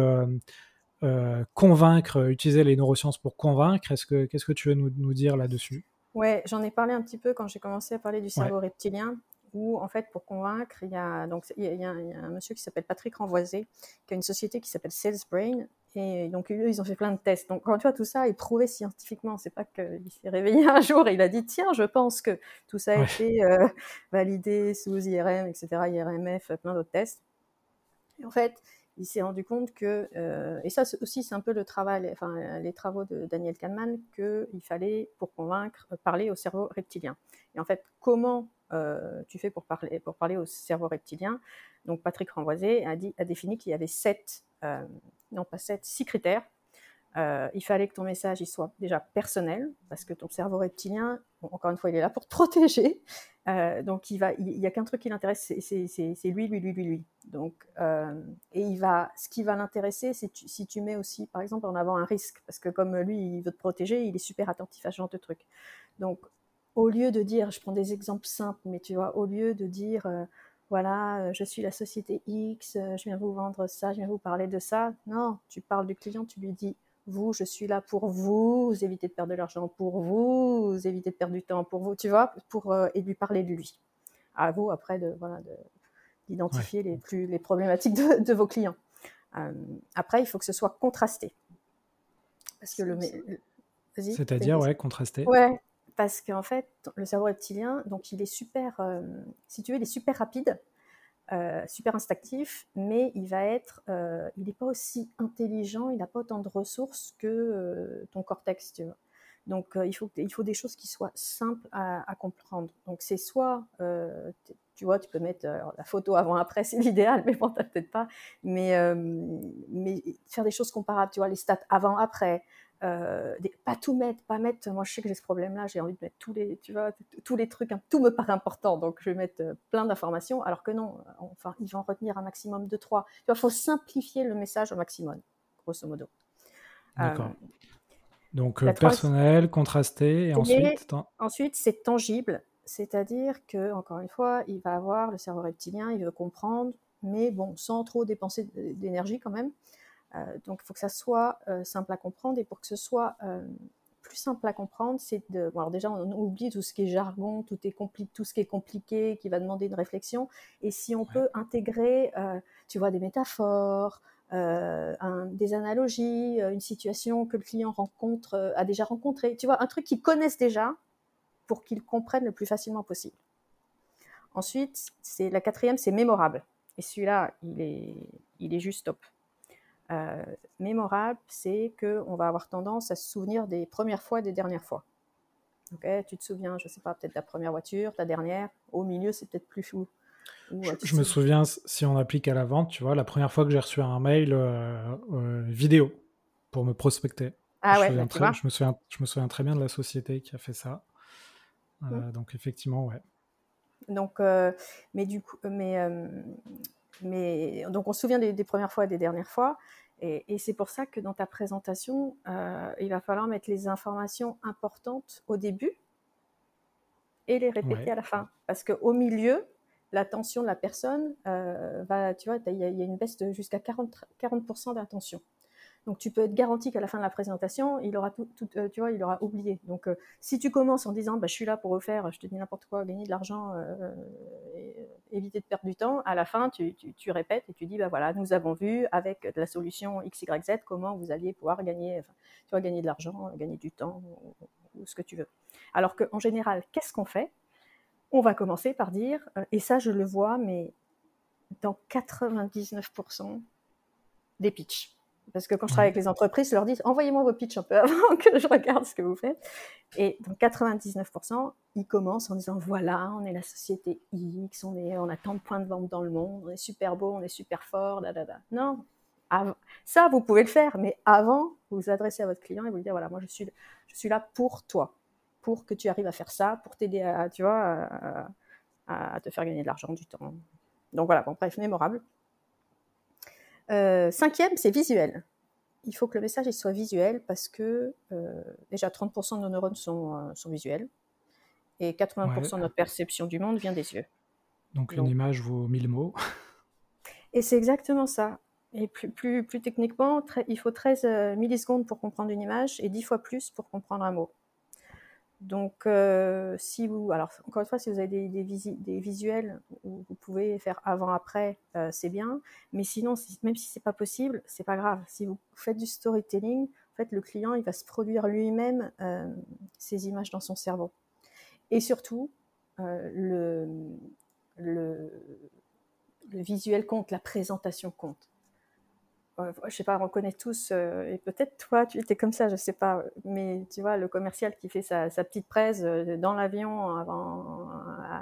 convaincre, utiliser les neurosciences pour convaincre. Est-ce que, qu'est-ce que tu veux nous, dire là-dessus? Ouais, j'en ai parlé un petit peu quand j'ai commencé à parler du cerveau reptilien, où en fait pour convaincre, il y a donc il y a, un, monsieur qui s'appelle Patrick Renvoisé, qui a une société qui s'appelle Salesbrain, et donc eux ils ont fait plein de tests. Donc quand tu vois tout ça est prouvé scientifiquement, c'est pas qu'il s'est réveillé un jour et il a dit tiens je pense que tout ça a été euh, validé sous IRM, etc., IRMF, plein d'autres tests. Et en fait, il s'est rendu compte que, euh, et ça aussi c'est un peu le travail, enfin les travaux de Daniel Kahneman, qu'il fallait pour convaincre parler au cerveau reptilien. Et en fait, comment euh, tu fais pour parler, pour parler au cerveau reptilien? Donc Patrick Renvoisé a, a défini qu'il y avait sept, euh, non pas sept, six critères euh, il fallait que ton message soit déjà personnel, parce que ton cerveau reptilien, encore une fois, il est là pour te *laughs* protéger. Euh, donc, il va, il, a qu'un truc qui l'intéresse, c'est lui, lui, lui, lui, lui. Donc, euh, et il va, ce qui va l'intéresser, c'est si tu mets aussi, par exemple, en avant un risque, parce que comme lui, il veut te protéger, il est super attentif à ce genre de truc. Donc, au lieu de dire, je prends des exemples simples, mais tu vois, au lieu de dire, voilà, je suis la société X, je viens vous vendre ça, je viens vous parler de ça. Non, tu parles du client, tu lui dis, vous, je suis là pour vous, vous évitez de perdre de l'argent pour vous, vous évitez de perdre du temps pour vous, tu vois, pour euh, et lui parler de lui. À vous après de voilà d'identifier les plus les problématiques de, vos clients. Euh, après, il faut que ce soit contrasté. Parce que le, c'est-à-dire ouais contrasté. Ouais, parce qu'en fait, le cerveau reptilien, donc il est super, euh, si tu veux, il est super rapide euh, super instinctif, mais il va être, euh, il n'est pas aussi intelligent, il n'a pas autant de ressources que euh, ton cortex, tu vois. Donc il, faut, il faut des choses qui soient simples à, comprendre. Donc c'est soit, tu vois, tu peux mettre la photo avant-après, c'est l'idéal, mais bon, t'as peut-être pas. Mais, mais faire des choses comparables, tu vois, les stats avant-après, euh, pas tout mettre, pas mettre. Moi, je sais que j'ai ce problème-là. J'ai envie de mettre tous les, tu vois, tous les trucs. Hein, tout me paraît important, donc je vais mettre euh, plein d'informations. Alors que non, euh, enfin, ils vont retenir un maximum de trois. Tu vois, faut simplifier le message au maximum, grosso modo. D'accord. donc personnel, contrasté, et ensuite. Ensuite, c'est tangible, c'est-à-dire que encore une fois, il va avoir le cerveau reptilien, il veut comprendre, mais bon, sans trop dépenser d'énergie quand même. Euh, donc, il faut que ça soit euh, simple à comprendre. Et pour que ce soit euh, plus simple à comprendre, c'est de. alors déjà, on oublie tout ce qui est jargon, tout, est tout ce qui est compliqué, qui va demander une réflexion. Et si on peut intégrer, tu vois, des métaphores, des analogies, une situation que le client rencontre, a déjà rencontré, tu vois, un truc qu'ils connaissent déjà pour qu'ils comprennent le plus facilement possible. Ensuite, c'est la quatrième, c'est mémorable. Et celui-là, il est, il est juste top. Euh, mémorable, c'est qu'on va avoir tendance à se souvenir des premières fois et des dernières fois. tu te souviens, je ne sais pas, peut-être ta première voiture, ta dernière. Au milieu, c'est peut-être plus flou. je, me souviens, si on applique à la vente, tu vois, la première fois que j'ai reçu un mail euh, euh, vidéo pour me prospecter. Ah ouais, bah, je, me souviens, je me souviens très bien de la société qui a fait ça. Mmh. Donc effectivement, ouais. Donc, mais du coup, mais mais donc on se souvient des, premières fois et des dernières fois. Et, c'est pour ça que dans ta présentation, euh, il va falloir mettre les informations importantes au début et les répéter à la fin. Parce qu'au milieu, l'attention de la personne euh, va, tu vois, il y, a une baisse de jusqu'à 40%, 40 d'attention. Donc tu peux être garanti qu'à la fin de la présentation, il aura tout, euh, tu vois, il aura oublié. Donc euh, si tu commences en disant, bah, je suis là pour refaire, je te dis n'importe quoi, gagner de l'argent, et éviter de perdre du temps, à la fin tu, répètes et tu dis, bah voilà, nous avons vu avec la solution X, Y, Z comment vous alliez pouvoir gagner, tu vois, gagner de l'argent, gagner du temps ou, ou ce que tu veux. Alors qu'en général, qu'est-ce qu'on fait? On va commencer par dire, et ça je le vois, mais dans 99% des pitchs. Parce que quand je travaille avec les entreprises, je leur dis envoyez-moi vos pitchs un peu *laughs* avant que je regarde ce que vous faites. Et dans 99%, ils commencent en disant voilà, on est la société X, on, est, on a tant de points de vente dans le monde, on est super beau, on est super fort, da, da, da. Non, ça, vous pouvez le faire, mais avant, vous vous adressez à votre client et vous lui dites voilà, moi je suis, je suis là pour toi, pour que tu arrives à faire ça, pour t'aider à, tu vois, à, te faire gagner de l'argent, du temps. Donc voilà, bon, bref, mémorable. Euh, cinquième, c'est visuel. Il faut que le message il soit visuel parce que euh, déjà 30% de nos neurones sont, euh, sont visuels et 80% de notre perception du monde vient des yeux. Donc, une image vaut 1000 mots. *laughs* Et c'est exactement ça. Et plus, plus, plus techniquement, il faut 13 millisecondes pour comprendre une image et 10 fois plus pour comprendre un mot. Donc, euh, si vous, alors encore une fois, si vous avez des, visuels où vous pouvez faire avant-après, euh, c'est bien. Mais sinon, même si c'est pas possible, c'est pas grave. Si vous faites du storytelling, en fait, le client, il va se produire lui-même euh, ces images dans son cerveau. Et surtout, le, le visuel compte, la présentation compte je sais pas, on connaît tous, euh, et peut-être toi, tu étais comme ça, je sais pas, mais tu vois, le commercial qui fait sa, petite presse euh, dans l'avion avant,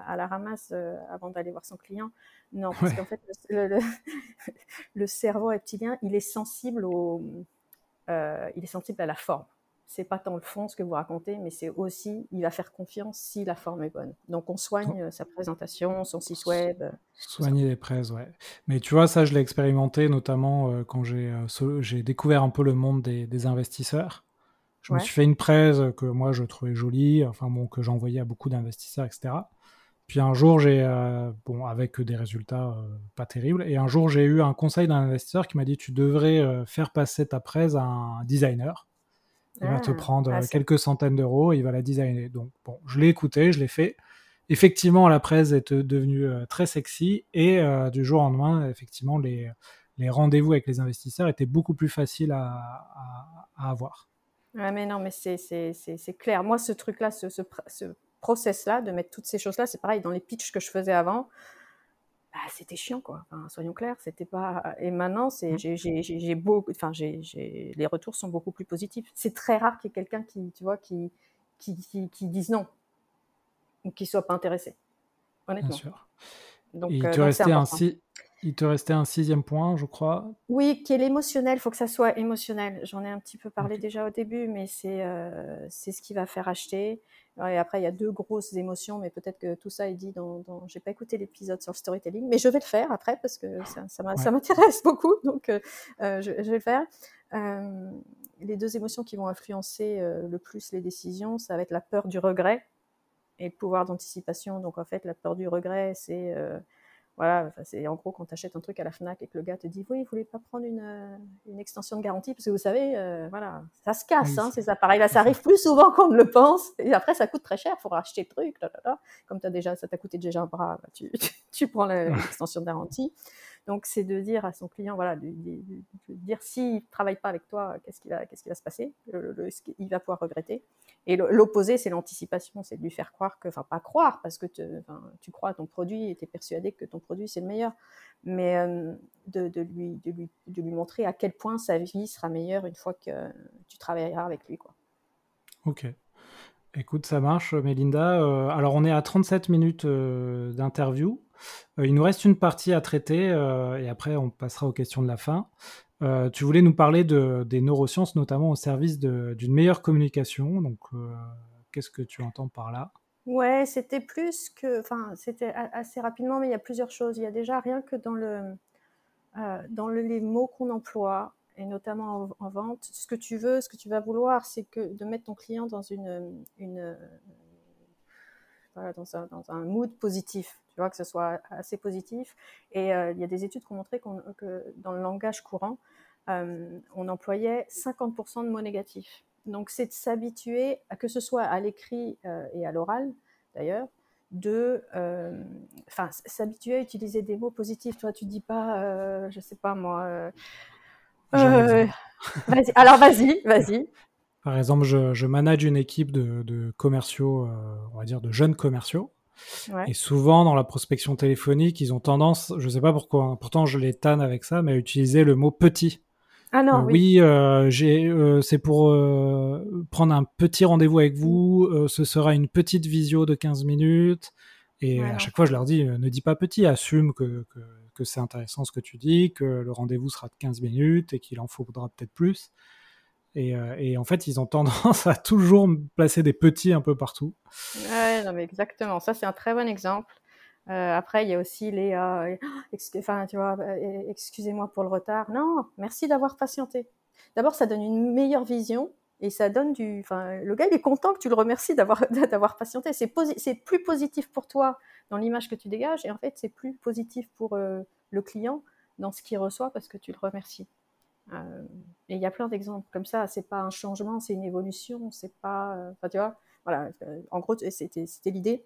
à, la ramasse euh, avant d'aller voir son client. Non, parce qu'en fait, le, *laughs* le, cerveau reptilien, il est sensible au, il est sensible à la forme c'est pas tant le fond ce que vous racontez, mais c'est aussi, il va faire confiance si la forme est bonne. Donc on soigne euh, sa présentation, son site web. Euh, Soigner les presses, ouais. Mais tu vois, ça je l'ai expérimenté notamment euh, quand j'ai découvert un peu le monde des, investisseurs. Je me suis fait une presse que moi je trouvais jolie, enfin bon, que j'envoyais à beaucoup d'investisseurs, etc. Puis un jour, j'ai, bon, avec des résultats pas terribles, et un jour, j'ai eu un conseil d'un investisseur qui m'a dit Tu devrais faire passer ta presse à un designer. Il va te ah, prendre ah, quelques centaines d'euros et il va la designer. Donc, bon, je l'ai écouté, je l'ai fait. Effectivement, la presse est devenue très sexy et du jour au lendemain, effectivement, les, les rendez-vous avec les investisseurs étaient beaucoup plus faciles à, à, avoir. Ouais, mais non, mais c'est clair. Moi, ce truc-là, ce, ce, ce process-là, de mettre toutes ces choses-là, c'est pareil dans les pitchs que je faisais avant. Bah, c'était chiant quoi. soyons clairs, c'était pas. Et maintenant, c'est mmh. j'ai beaucoup, enfin j'ai les retours sont beaucoup plus positifs. C'est très rare qu'il y ait quelqu'un qui, tu vois, qui qui, qui dise non ou qui soit pas intéressé. Honnêtement. Bien sûr. Donc, il, te restait un il te restait un sixième point, je crois. Oui, qui est l'émotionnel. Il faut que ça soit émotionnel. J'en ai un petit peu parlé déjà au début, mais c'est euh, ce qui va faire acheter. Et après, il y a deux grosses émotions, mais peut-être que tout ça est dit dans. dans... J'ai pas écouté l'épisode sur le storytelling, mais je vais le faire après parce que ça, ça m'intéresse *laughs* beaucoup, donc euh, euh, je, vais le faire. Euh, les deux émotions qui vont influencer le plus les décisions, ça va être la peur du regret et le pouvoir d'anticipation. Donc en fait, la peur du regret, c'est voilà, c'est en gros quand tu achètes un truc à la Fnac et que le gars te dit oui, vous voulez pas prendre une, euh, une extension de garantie? Parce que vous savez, euh, voilà, ça se casse hein, ces appareils-là, ça arrive plus souvent qu'on ne le pense. Et après ça coûte très cher, il faut racheter le truc, comme as déjà, ça t'a coûté déjà un bras, bah, tu, *laughs* tu, prends l'extension de garantie. Donc, c'est de dire à son client, voilà, de, dire s'il ne travaille pas avec toi, qu'est-ce qui va, se passer? Il va pouvoir regretter. Et l'opposé, c'est l'anticipation, c'est de lui faire croire que, enfin, pas croire, parce que tu crois à ton produit et tu es persuadé que ton produit, c'est le meilleur, mais euh, de lui montrer à quel point sa vie sera meilleure une fois que tu travailleras avec lui. Quoi. Ok. Écoute, ça marche, Mélinda. Euh, alors, on est à 37 minutes euh, d'interview. Euh, il nous reste une partie à traiter euh, et après on passera aux questions de la fin. Euh, tu voulais nous parler de, des neurosciences, notamment au service d'une meilleure communication. Donc, qu'est-ce que tu entends par là? Ouais, c'était plus que, enfin, c'était assez rapidement, mais il y a plusieurs choses. Il y a déjà rien que dans le, dans les mots qu'on emploie, et notamment en, vente, ce que tu veux, ce que tu vas vouloir, c'est que de mettre ton client dans une, une dans, un, dans, un, mood positif tu vois, que ce soit assez positif. Et euh, il y a des études qui ont montré que dans le langage courant, on employait 50% de mots négatifs. Donc, c'est de s'habituer, que ce soit à l'écrit et à l'oral, d'ailleurs, de enfin s'habituer à utiliser des mots positifs. Toi, tu dis pas, je sais pas moi. *laughs* vas-y. Alors, vas-y, vas-y. Par exemple, je, manage une équipe de, commerciaux, euh, on va dire de jeunes commerciaux. Et souvent, dans la prospection téléphonique, ils ont tendance, je ne sais pas pourquoi, hein, pourtant je les tanne avec ça, mais à utiliser le mot petit. Ah non, euh, oui, euh, j'ai, c'est pour prendre un petit rendez-vous avec vous. ce sera une petite visio de 15 minutes. Et à chaque fois, je leur dis, ne dis pas petit, assume que, que, que c'est intéressant ce que tu dis, que le rendez-vous sera de 15 minutes et qu'il en faudra peut-être plus. Euh, et, en fait, ils ont tendance *laughs* à toujours placer des petits un peu partout. Ouais, non, mais exactement. Ça, c'est un très bon exemple. Euh, après, il y a aussi les, euh, enfin, tu vois, excusez-moi pour le retard. Non, merci d'avoir patienté. D'abord, ça donne une meilleure vision et ça donne du, enfin, le gars il est content que tu le remercies d'avoir *laughs* patienté. C'est plus positif pour toi dans l'image que tu dégages et en fait, c'est plus positif pour le client dans ce qu'il reçoit parce que tu le remercies. Euh, et il y a plein d'exemples comme ça. C'est pas un changement, c'est une évolution. C'est pas, euh, enfin tu vois, voilà. Euh, en gros, c'était l'idée.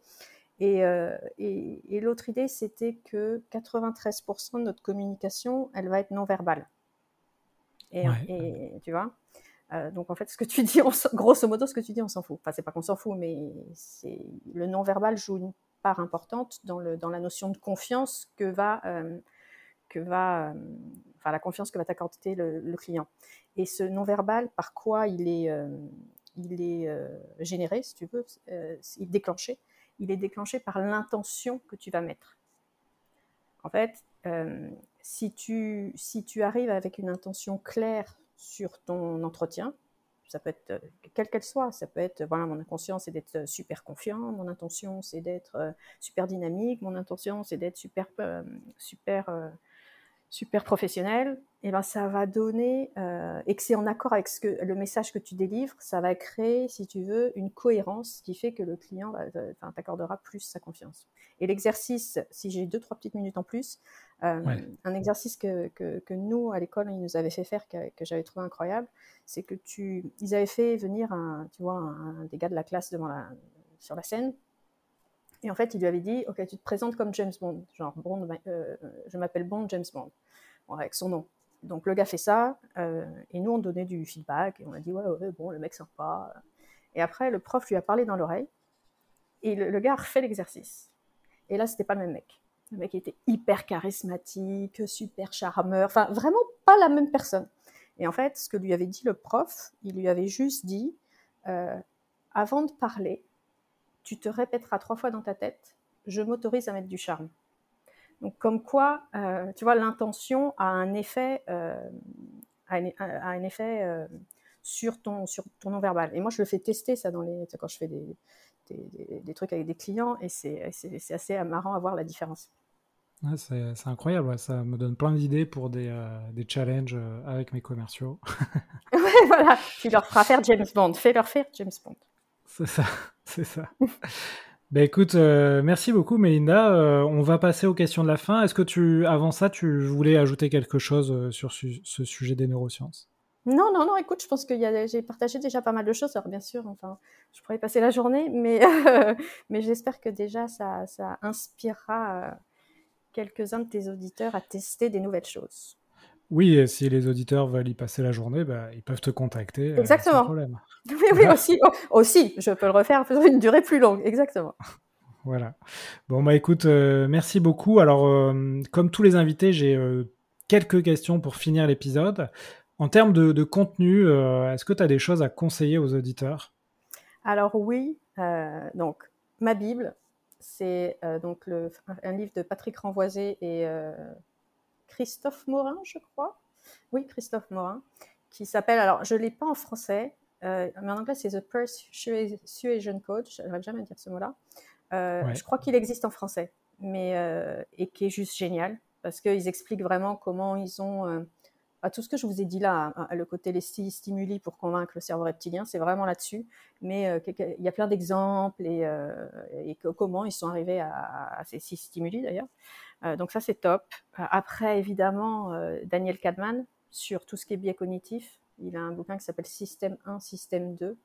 Et, et, l'autre idée, c'était que 93% de notre communication, elle va être non verbale. Et, et tu vois. donc en fait, ce que tu dis, grosso modo, ce que tu dis, on s'en fout. Enfin, c'est pas qu'on s'en fout, mais c'est le non verbal joue une part importante dans, le, dans la notion de confiance que va que va, euh, la confiance que va t'accorder le, client. Et ce non-verbal, par quoi il est, euh, il est euh, généré, si tu veux, il est déclenché Il est déclenché par l'intention que tu vas mettre. En fait, si, tu, si tu arrives avec une intention claire sur ton entretien, ça peut être quelle qu'elle soit, ça peut être voilà mon intention c'est d'être super confiant, mon intention c'est d'être super dynamique, mon intention c'est d'être super super super professionnel, et eh ben ça va donner, euh, et que c'est en accord avec ce que, le message que tu délivres, ça va créer, si tu veux, une cohérence qui fait que le client t'accordera plus sa confiance. Et l'exercice, si j'ai deux, trois petites minutes en plus, euh, un exercice que, que, que nous, à l'école, ils nous avaient fait faire, que, que j'avais trouvé incroyable, c'est que tu, ils avaient fait venir un, tu vois, un, des gars de la classe devant la, sur la scène, et en fait, il lui avait dit, OK, tu te présentes comme James Bond. Genre, Bond, euh, je m'appelle Bond, James Bond. avec son nom. Donc, le gars fait ça. Euh, et nous, on donnait du feedback. Et on a dit, ouais, ouais, bon, le mec sympa. Et après, le prof lui a parlé dans l'oreille. Et le, gars a refait l'exercice. Et là, c'était pas le même mec. Le mec était hyper charismatique, super charmeur. Enfin, vraiment pas la même personne. Et en fait, ce que lui avait dit le prof, il lui avait juste dit, euh, avant de parler, tu te répéteras trois fois dans ta tête, je m'autorise à mettre du charme. Donc comme quoi, euh, tu vois, l'intention a un effet, euh, a un, effet euh, sur ton sur ton non verbal. Et moi, je le fais tester ça dans les quand je fais des, des, trucs avec des clients, et c'est assez marrant à voir la différence. c'est incroyable, ça me donne plein d'idées pour des, des challenges avec mes commerciaux. *laughs* *laughs* ouais, voilà, tu leur feras faire James Bond, fais leur faire James Bond. C'est ça, *laughs* c'est ça. ben écoute, euh, merci beaucoup Mélinda. Euh, on va passer aux questions de la fin. Est-ce que tu, avant ça, tu voulais ajouter quelque chose euh, sur ce sujet des neurosciences? Non, non, non, écoute, je pense que j'ai partagé déjà pas mal de choses. Alors, bien sûr, enfin, je pourrais passer la journée, mais, *laughs* mais j'espère que déjà ça, ça inspirera quelques-uns de tes auditeurs à tester des nouvelles choses. Oui, si les auditeurs veulent y passer la journée, bah, ils peuvent te contacter. Euh, exactement. sans problème. *laughs* Oui, oui, aussi, oh, aussi, je peux le refaire pour une durée plus longue, exactement. *laughs* Voilà. Bon, bah écoute, euh, merci beaucoup. Alors, euh, comme tous les invités, j'ai quelques questions pour finir l'épisode. En termes de, contenu, est-ce que tu as des choses à conseiller aux auditeurs? Alors oui, donc ma Bible, c'est donc le, un livre de Patrick Renvoisé et Christophe Morin, je crois. Oui, Christophe Morin, qui s'appelle, alors je ne l'ai pas en français, euh, mais en anglais c'est The Persuasion Code, je n'arrive jamais à dire ce mot-là. Euh, je crois qu'il existe en français, mais, euh, et qui est juste génial, parce qu'ils expliquent vraiment comment ils ont... Tout ce que je vous ai dit là, hein, le côté les stimuli pour convaincre le cerveau reptilien, c'est vraiment là-dessus. Mais il y a plein d'exemples et, et, comment ils sont arrivés à, à ces six stimuli d'ailleurs. Euh, donc ça c'est top. Euh, après évidemment euh, Daniel Kahneman, sur tout ce qui est biais cognitif. Il a un bouquin qui s'appelle Système 1, Système 2,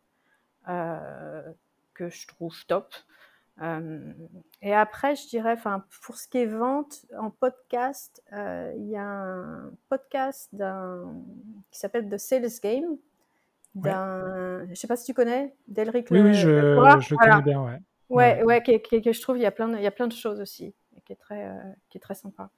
que je trouve top. et après, je dirais, enfin, pour ce qui est vente en podcast, il y a un podcast qui s'appelle The Sales Game, d'un, je sais pas si tu connais, d'Elric. Oui, oui, je, je le connais bien, ouais. Ouais, ouais, que, je trouve, il y a plein de, il y a plein de choses aussi, qui est très, euh, qui est très sympa.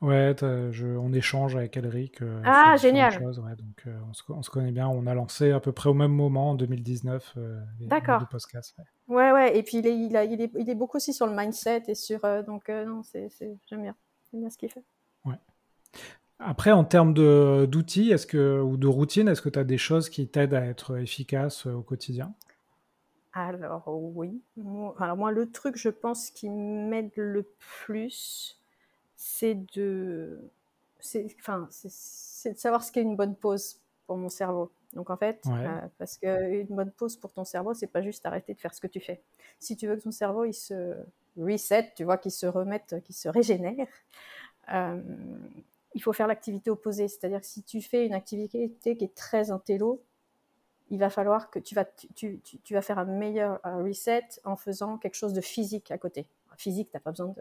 Ouais, je, on échange avec Elric. Euh, ah, génial. Ouais, donc euh, on, se, on, se, connaît bien. On a lancé à peu près au même moment, en 2019, D'accord. podcast. Ouais. ouais. ouais, Et puis il est, il, a, il, est, il est beaucoup aussi sur le mindset et sur. donc, non, c'est, j'aime bien. J'aime bien ce qu'il fait. Ouais. Après, en termes d'outils est-ce que, ou de routine, est-ce que tu as des choses qui t'aident à être efficace au quotidien? Alors oui. Alors moi, le truc, je pense, qui m'aide le plus, c'est de, enfin, c'est de savoir ce qu'est une bonne pause pour mon cerveau. Donc en fait, euh, parce qu'une bonne pause pour ton cerveau, c'est pas juste arrêter de faire ce que tu fais. Si tu veux que ton cerveau il se reset, tu vois, qu'il se remette, qu'il se régénère, euh, il faut faire l'activité opposée. C'est-à-dire que si tu fais une activité qui est très intello, il va falloir que tu vas, tu, tu, vas faire un meilleur reset en faisant quelque chose de physique à côté. Physique, tu n'as pas besoin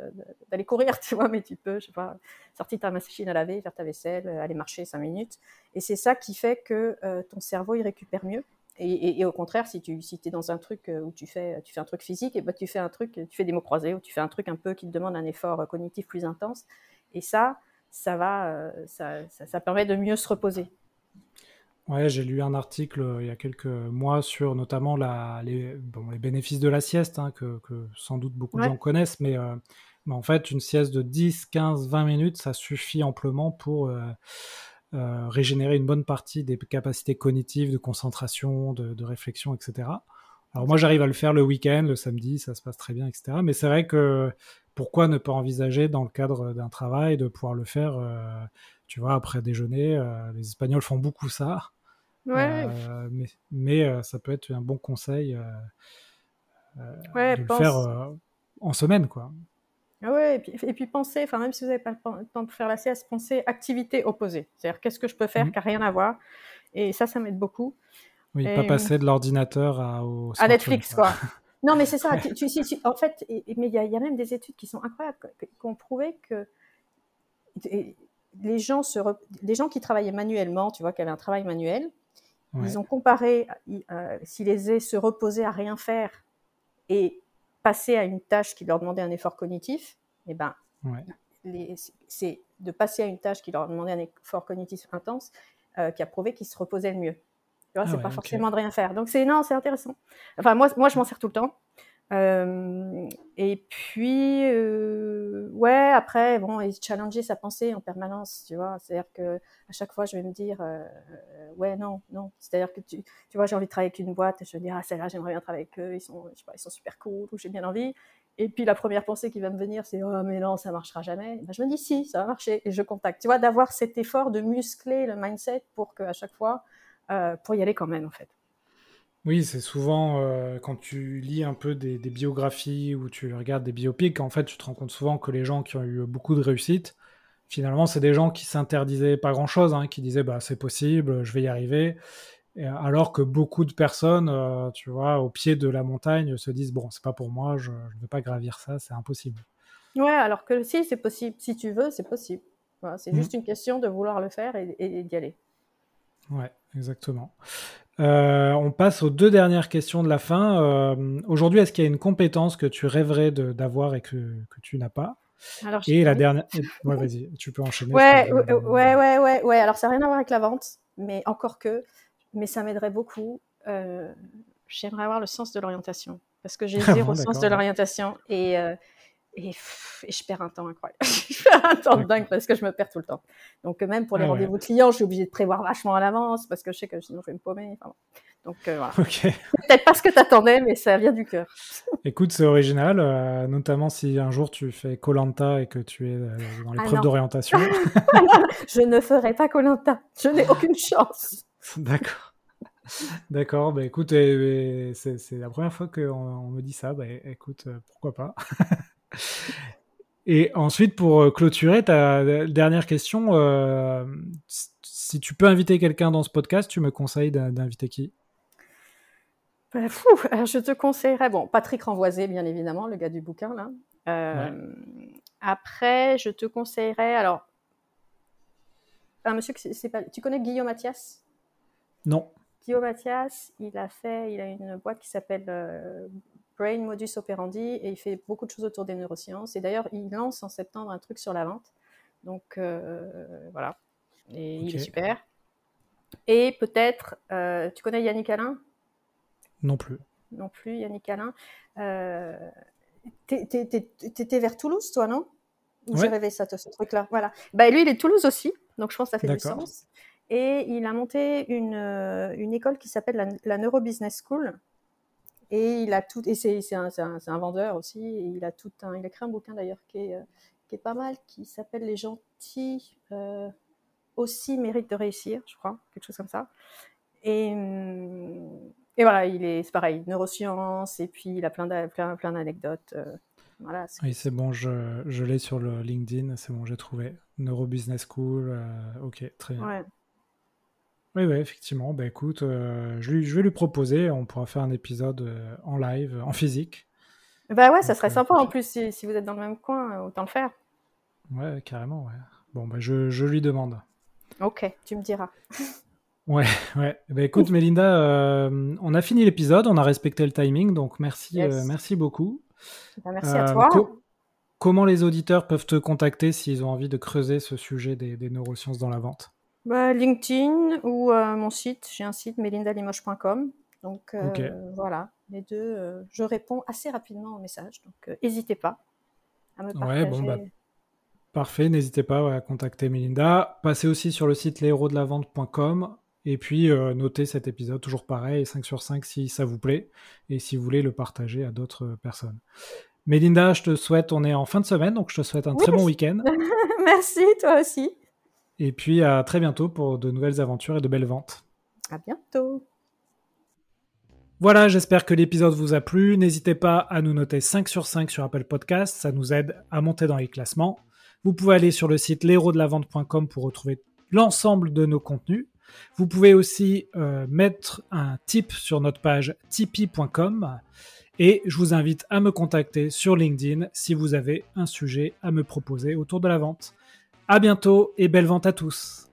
d'aller courir, *laughs* tu vois, mais tu peux, je sais pas, sortir ta machine à laver, faire ta vaisselle, aller marcher cinq minutes. Et c'est ça qui fait que euh, ton cerveau, il récupère mieux. Et, au contraire, si tu si es dans un truc euh, où tu fais, tu fais un truc physique, et ben tu fais un truc, tu fais des mots croisés, ou tu fais un truc un peu qui te demande un effort cognitif plus intense. Et ça, ça va, euh, ça, ça permet de mieux se reposer. Ouais, j'ai lu un article euh, il y a quelques mois sur notamment la, les, bon, les bénéfices de la sieste, hein, que, que, sans doute beaucoup de gens connaissent, mais, euh, mais, en fait, une sieste de 10, 15, 20 minutes, ça suffit amplement pour euh, régénérer une bonne partie des capacités cognitives, de concentration, de, de réflexion, etc. Alors moi, j'arrive à le faire le week-end, le samedi, ça se passe très bien, etc. Mais c'est vrai que pourquoi ne pas envisager dans le cadre d'un travail de pouvoir le faire, tu vois, après déjeuner Les Espagnols font beaucoup ça. Euh, mais, mais euh, ça peut être un bon conseil euh, de le faire en semaine, quoi. Ah ouais, et puis, et puis pensez, enfin même si vous n'avez pas le temps de faire la sieste, pensez activité opposée. C'est-à-dire qu'est-ce que je peux faire mmh. qui n'a rien à voir? Et ça, ça m'aide beaucoup. Oui, pas passer de l'ordinateur à, à Netflix, quoi. *laughs* non, mais c'est ça. Tu, en fait, mais il y, a même des études qui sont incroyables, qui ont prouvé que les gens, se, les gens qui travaillaient manuellement, tu vois, qui avaient un travail manuel, ils ont comparé euh, s'ils les se reposer à rien faire et passer à une tâche qui leur demandait un effort cognitif. Et eh ben, c'est de passer à une tâche qui leur demandait un effort cognitif intense euh, qui a prouvé qu'ils se reposaient le mieux. Tu vois, ah c'est pas forcément de rien faire. Donc c'est non, c'est intéressant. Enfin moi, moi je m'en sers tout le temps. Euh, et puis, euh, ouais, après, bon, et challenger sa pensée en permanence, tu vois. C'est-à-dire que à chaque fois, je vais me dire, euh, ouais, non, non. C'est-à-dire que tu, tu vois, j'ai envie de travailler avec une boîte, je vais dire, ah, celle-là, j'aimerais bien travailler avec eux, ils sont, je sais pas, ils sont super cool, ou j'ai bien envie. Et puis la première pensée qui va me venir, c'est, oh, mais non, ça marchera jamais. Ben, je me dis, si, ça va marcher, et je contacte. Tu vois, d'avoir cet effort de muscler le mindset pour qu'à chaque fois, pour y aller quand même, en fait. Oui, c'est souvent euh, quand tu lis un peu des, biographies ou tu regardes des biopics, en fait, tu te rends compte souvent que les gens qui ont eu beaucoup de réussite, finalement, c'est des gens qui s'interdisaient pas grand-chose, hein, qui disaient bah c'est possible, je vais y arriver, alors que beaucoup de personnes, euh, tu vois, au pied de la montagne, se disent bon, c'est pas pour moi, je ne vais pas gravir ça, c'est impossible. Ouais, alors que si c'est possible, si tu veux, c'est possible. c'est mmh. juste une question de vouloir le faire et, et d'y aller. Ouais, exactement. Euh, on passe aux deux dernières questions de la fin. Euh, aujourd'hui, est-ce qu'il y a une compétence que tu rêverais d'avoir et que, tu n'as pas? Alors, Et la dernière. Ouais, vas-y, tu peux enchaîner. Ouais, ouais, ouais, ouais, ouais, Alors, ça n'a rien à voir avec la vente, mais encore que. Mais ça m'aiderait beaucoup. Euh, j'aimerais avoir le sens de l'orientation. Parce que j'ai *laughs* zéro sens de l'orientation. Et et, je perds un temps incroyable. *laughs* je perds un temps dingue parce que je me perds tout le temps. Donc euh, même pour les ah rendez-vous clients, je suis obligée de prévoir vachement à l'avance parce que je sais que sinon je vais me paumer. donc euh, voilà. Peut-être pas ce que tu attendais, mais ça vient du cœur. *laughs* Écoute, c'est original, euh, notamment si un jour tu fais Colanta et que tu es dans l'épreuve ah d'orientation. *laughs* je ne ferai pas Colanta. Je n'ai aucune chance. D'accord. D'accord, bah écoute, c'est la première fois qu'on me dit ça, bah écoute, pourquoi pas? Et ensuite, pour euh, clôturer ta dernière question, euh, si tu peux inviter quelqu'un dans ce podcast, tu me conseilles d'inviter qui? Bah, je te conseillerais, bon, Patrick Renvoisé, bien évidemment, le gars du bouquin, là. Euh, après, je te conseillerais, alors, un monsieur c'est pas. Tu connais Guillaume Mathias? Non. Guillaume Mathias, il a fait, il a une boîte qui s'appelle euh, Brain Modus Operandi et il fait beaucoup de choses autour des neurosciences. Et d'ailleurs, il lance en septembre un truc sur la vente. Donc euh, voilà. Et il est super. Et peut-être, tu connais Yannick Alain? Non plus. Non plus, Yannick Alain. Euh, T'étais vers Toulouse, toi, non? J'ai rêvé ça, ce truc-là. Voilà. Bah, lui, il est Toulouse aussi, donc je pense que ça fait du sens. Et il a monté une, euh, une école qui s'appelle la, la Neuro Business School. Et il a tout, et c'est un, un, un, vendeur aussi. Et il a tout un, il a écrit un bouquin d'ailleurs qui est, euh, qui est pas mal, qui s'appelle Les gentils euh, aussi méritent de réussir, je crois, quelque chose comme ça. Et, hum, et voilà, il est, pareil, neurosciences, et puis il a plein d'anecdotes. Euh, voilà, oui, c'est bon, je, je l'ai sur le LinkedIn, c'est bon, j'ai trouvé. Neuro Business School, euh, ok, très bien. Ouais. Oui, oui, effectivement. Bah, écoute, euh, je, je, vais lui proposer, on pourra faire un épisode en live, en physique. Bah ouais, ça serait sympa en plus, si, si, vous êtes dans le même coin, autant le faire. Ouais, carrément, ouais. Bon, bah, je, je lui demande. Ok, tu me diras. *laughs* Ouais, ouais. Bah, écoute, Mélinda, euh, on a fini l'épisode, on a respecté le timing, donc merci, euh, merci beaucoup. Bah, merci à euh, toi. comment les auditeurs peuvent te contacter s'ils ont envie de creuser ce sujet des, neurosciences dans la vente? Bah, LinkedIn ou mon site. J'ai un site melindalimoche.com. Donc voilà, les deux, je réponds assez rapidement aux messages. Donc n'hésitez pas à me partager. Ouais, bon, bah, Parfait, n'hésitez pas à contacter Melinda. Passez aussi sur le site leshéros-de-la-vente.com et puis, euh, notez cet épisode, toujours pareil, 5 sur 5 si ça vous plaît, et si vous voulez le partager à d'autres personnes. Mélinda, je te souhaite, on est en fin de semaine, donc je te souhaite un très bon week-end. *laughs* Merci, toi aussi. Et puis à très bientôt pour de nouvelles aventures et de belles ventes. À bientôt. Voilà, j'espère que l'épisode vous a plu. N'hésitez pas à nous noter 5 sur 5 sur Apple Podcast, ça nous aide à monter dans les classements. Vous pouvez aller sur le site l'héros-de-la-vente.com pour retrouver l'ensemble de nos contenus. Vous pouvez aussi euh, mettre un tip sur notre page tipeee.com et je vous invite à me contacter sur LinkedIn si vous avez un sujet à me proposer autour de la vente. À bientôt et belle vente à tous.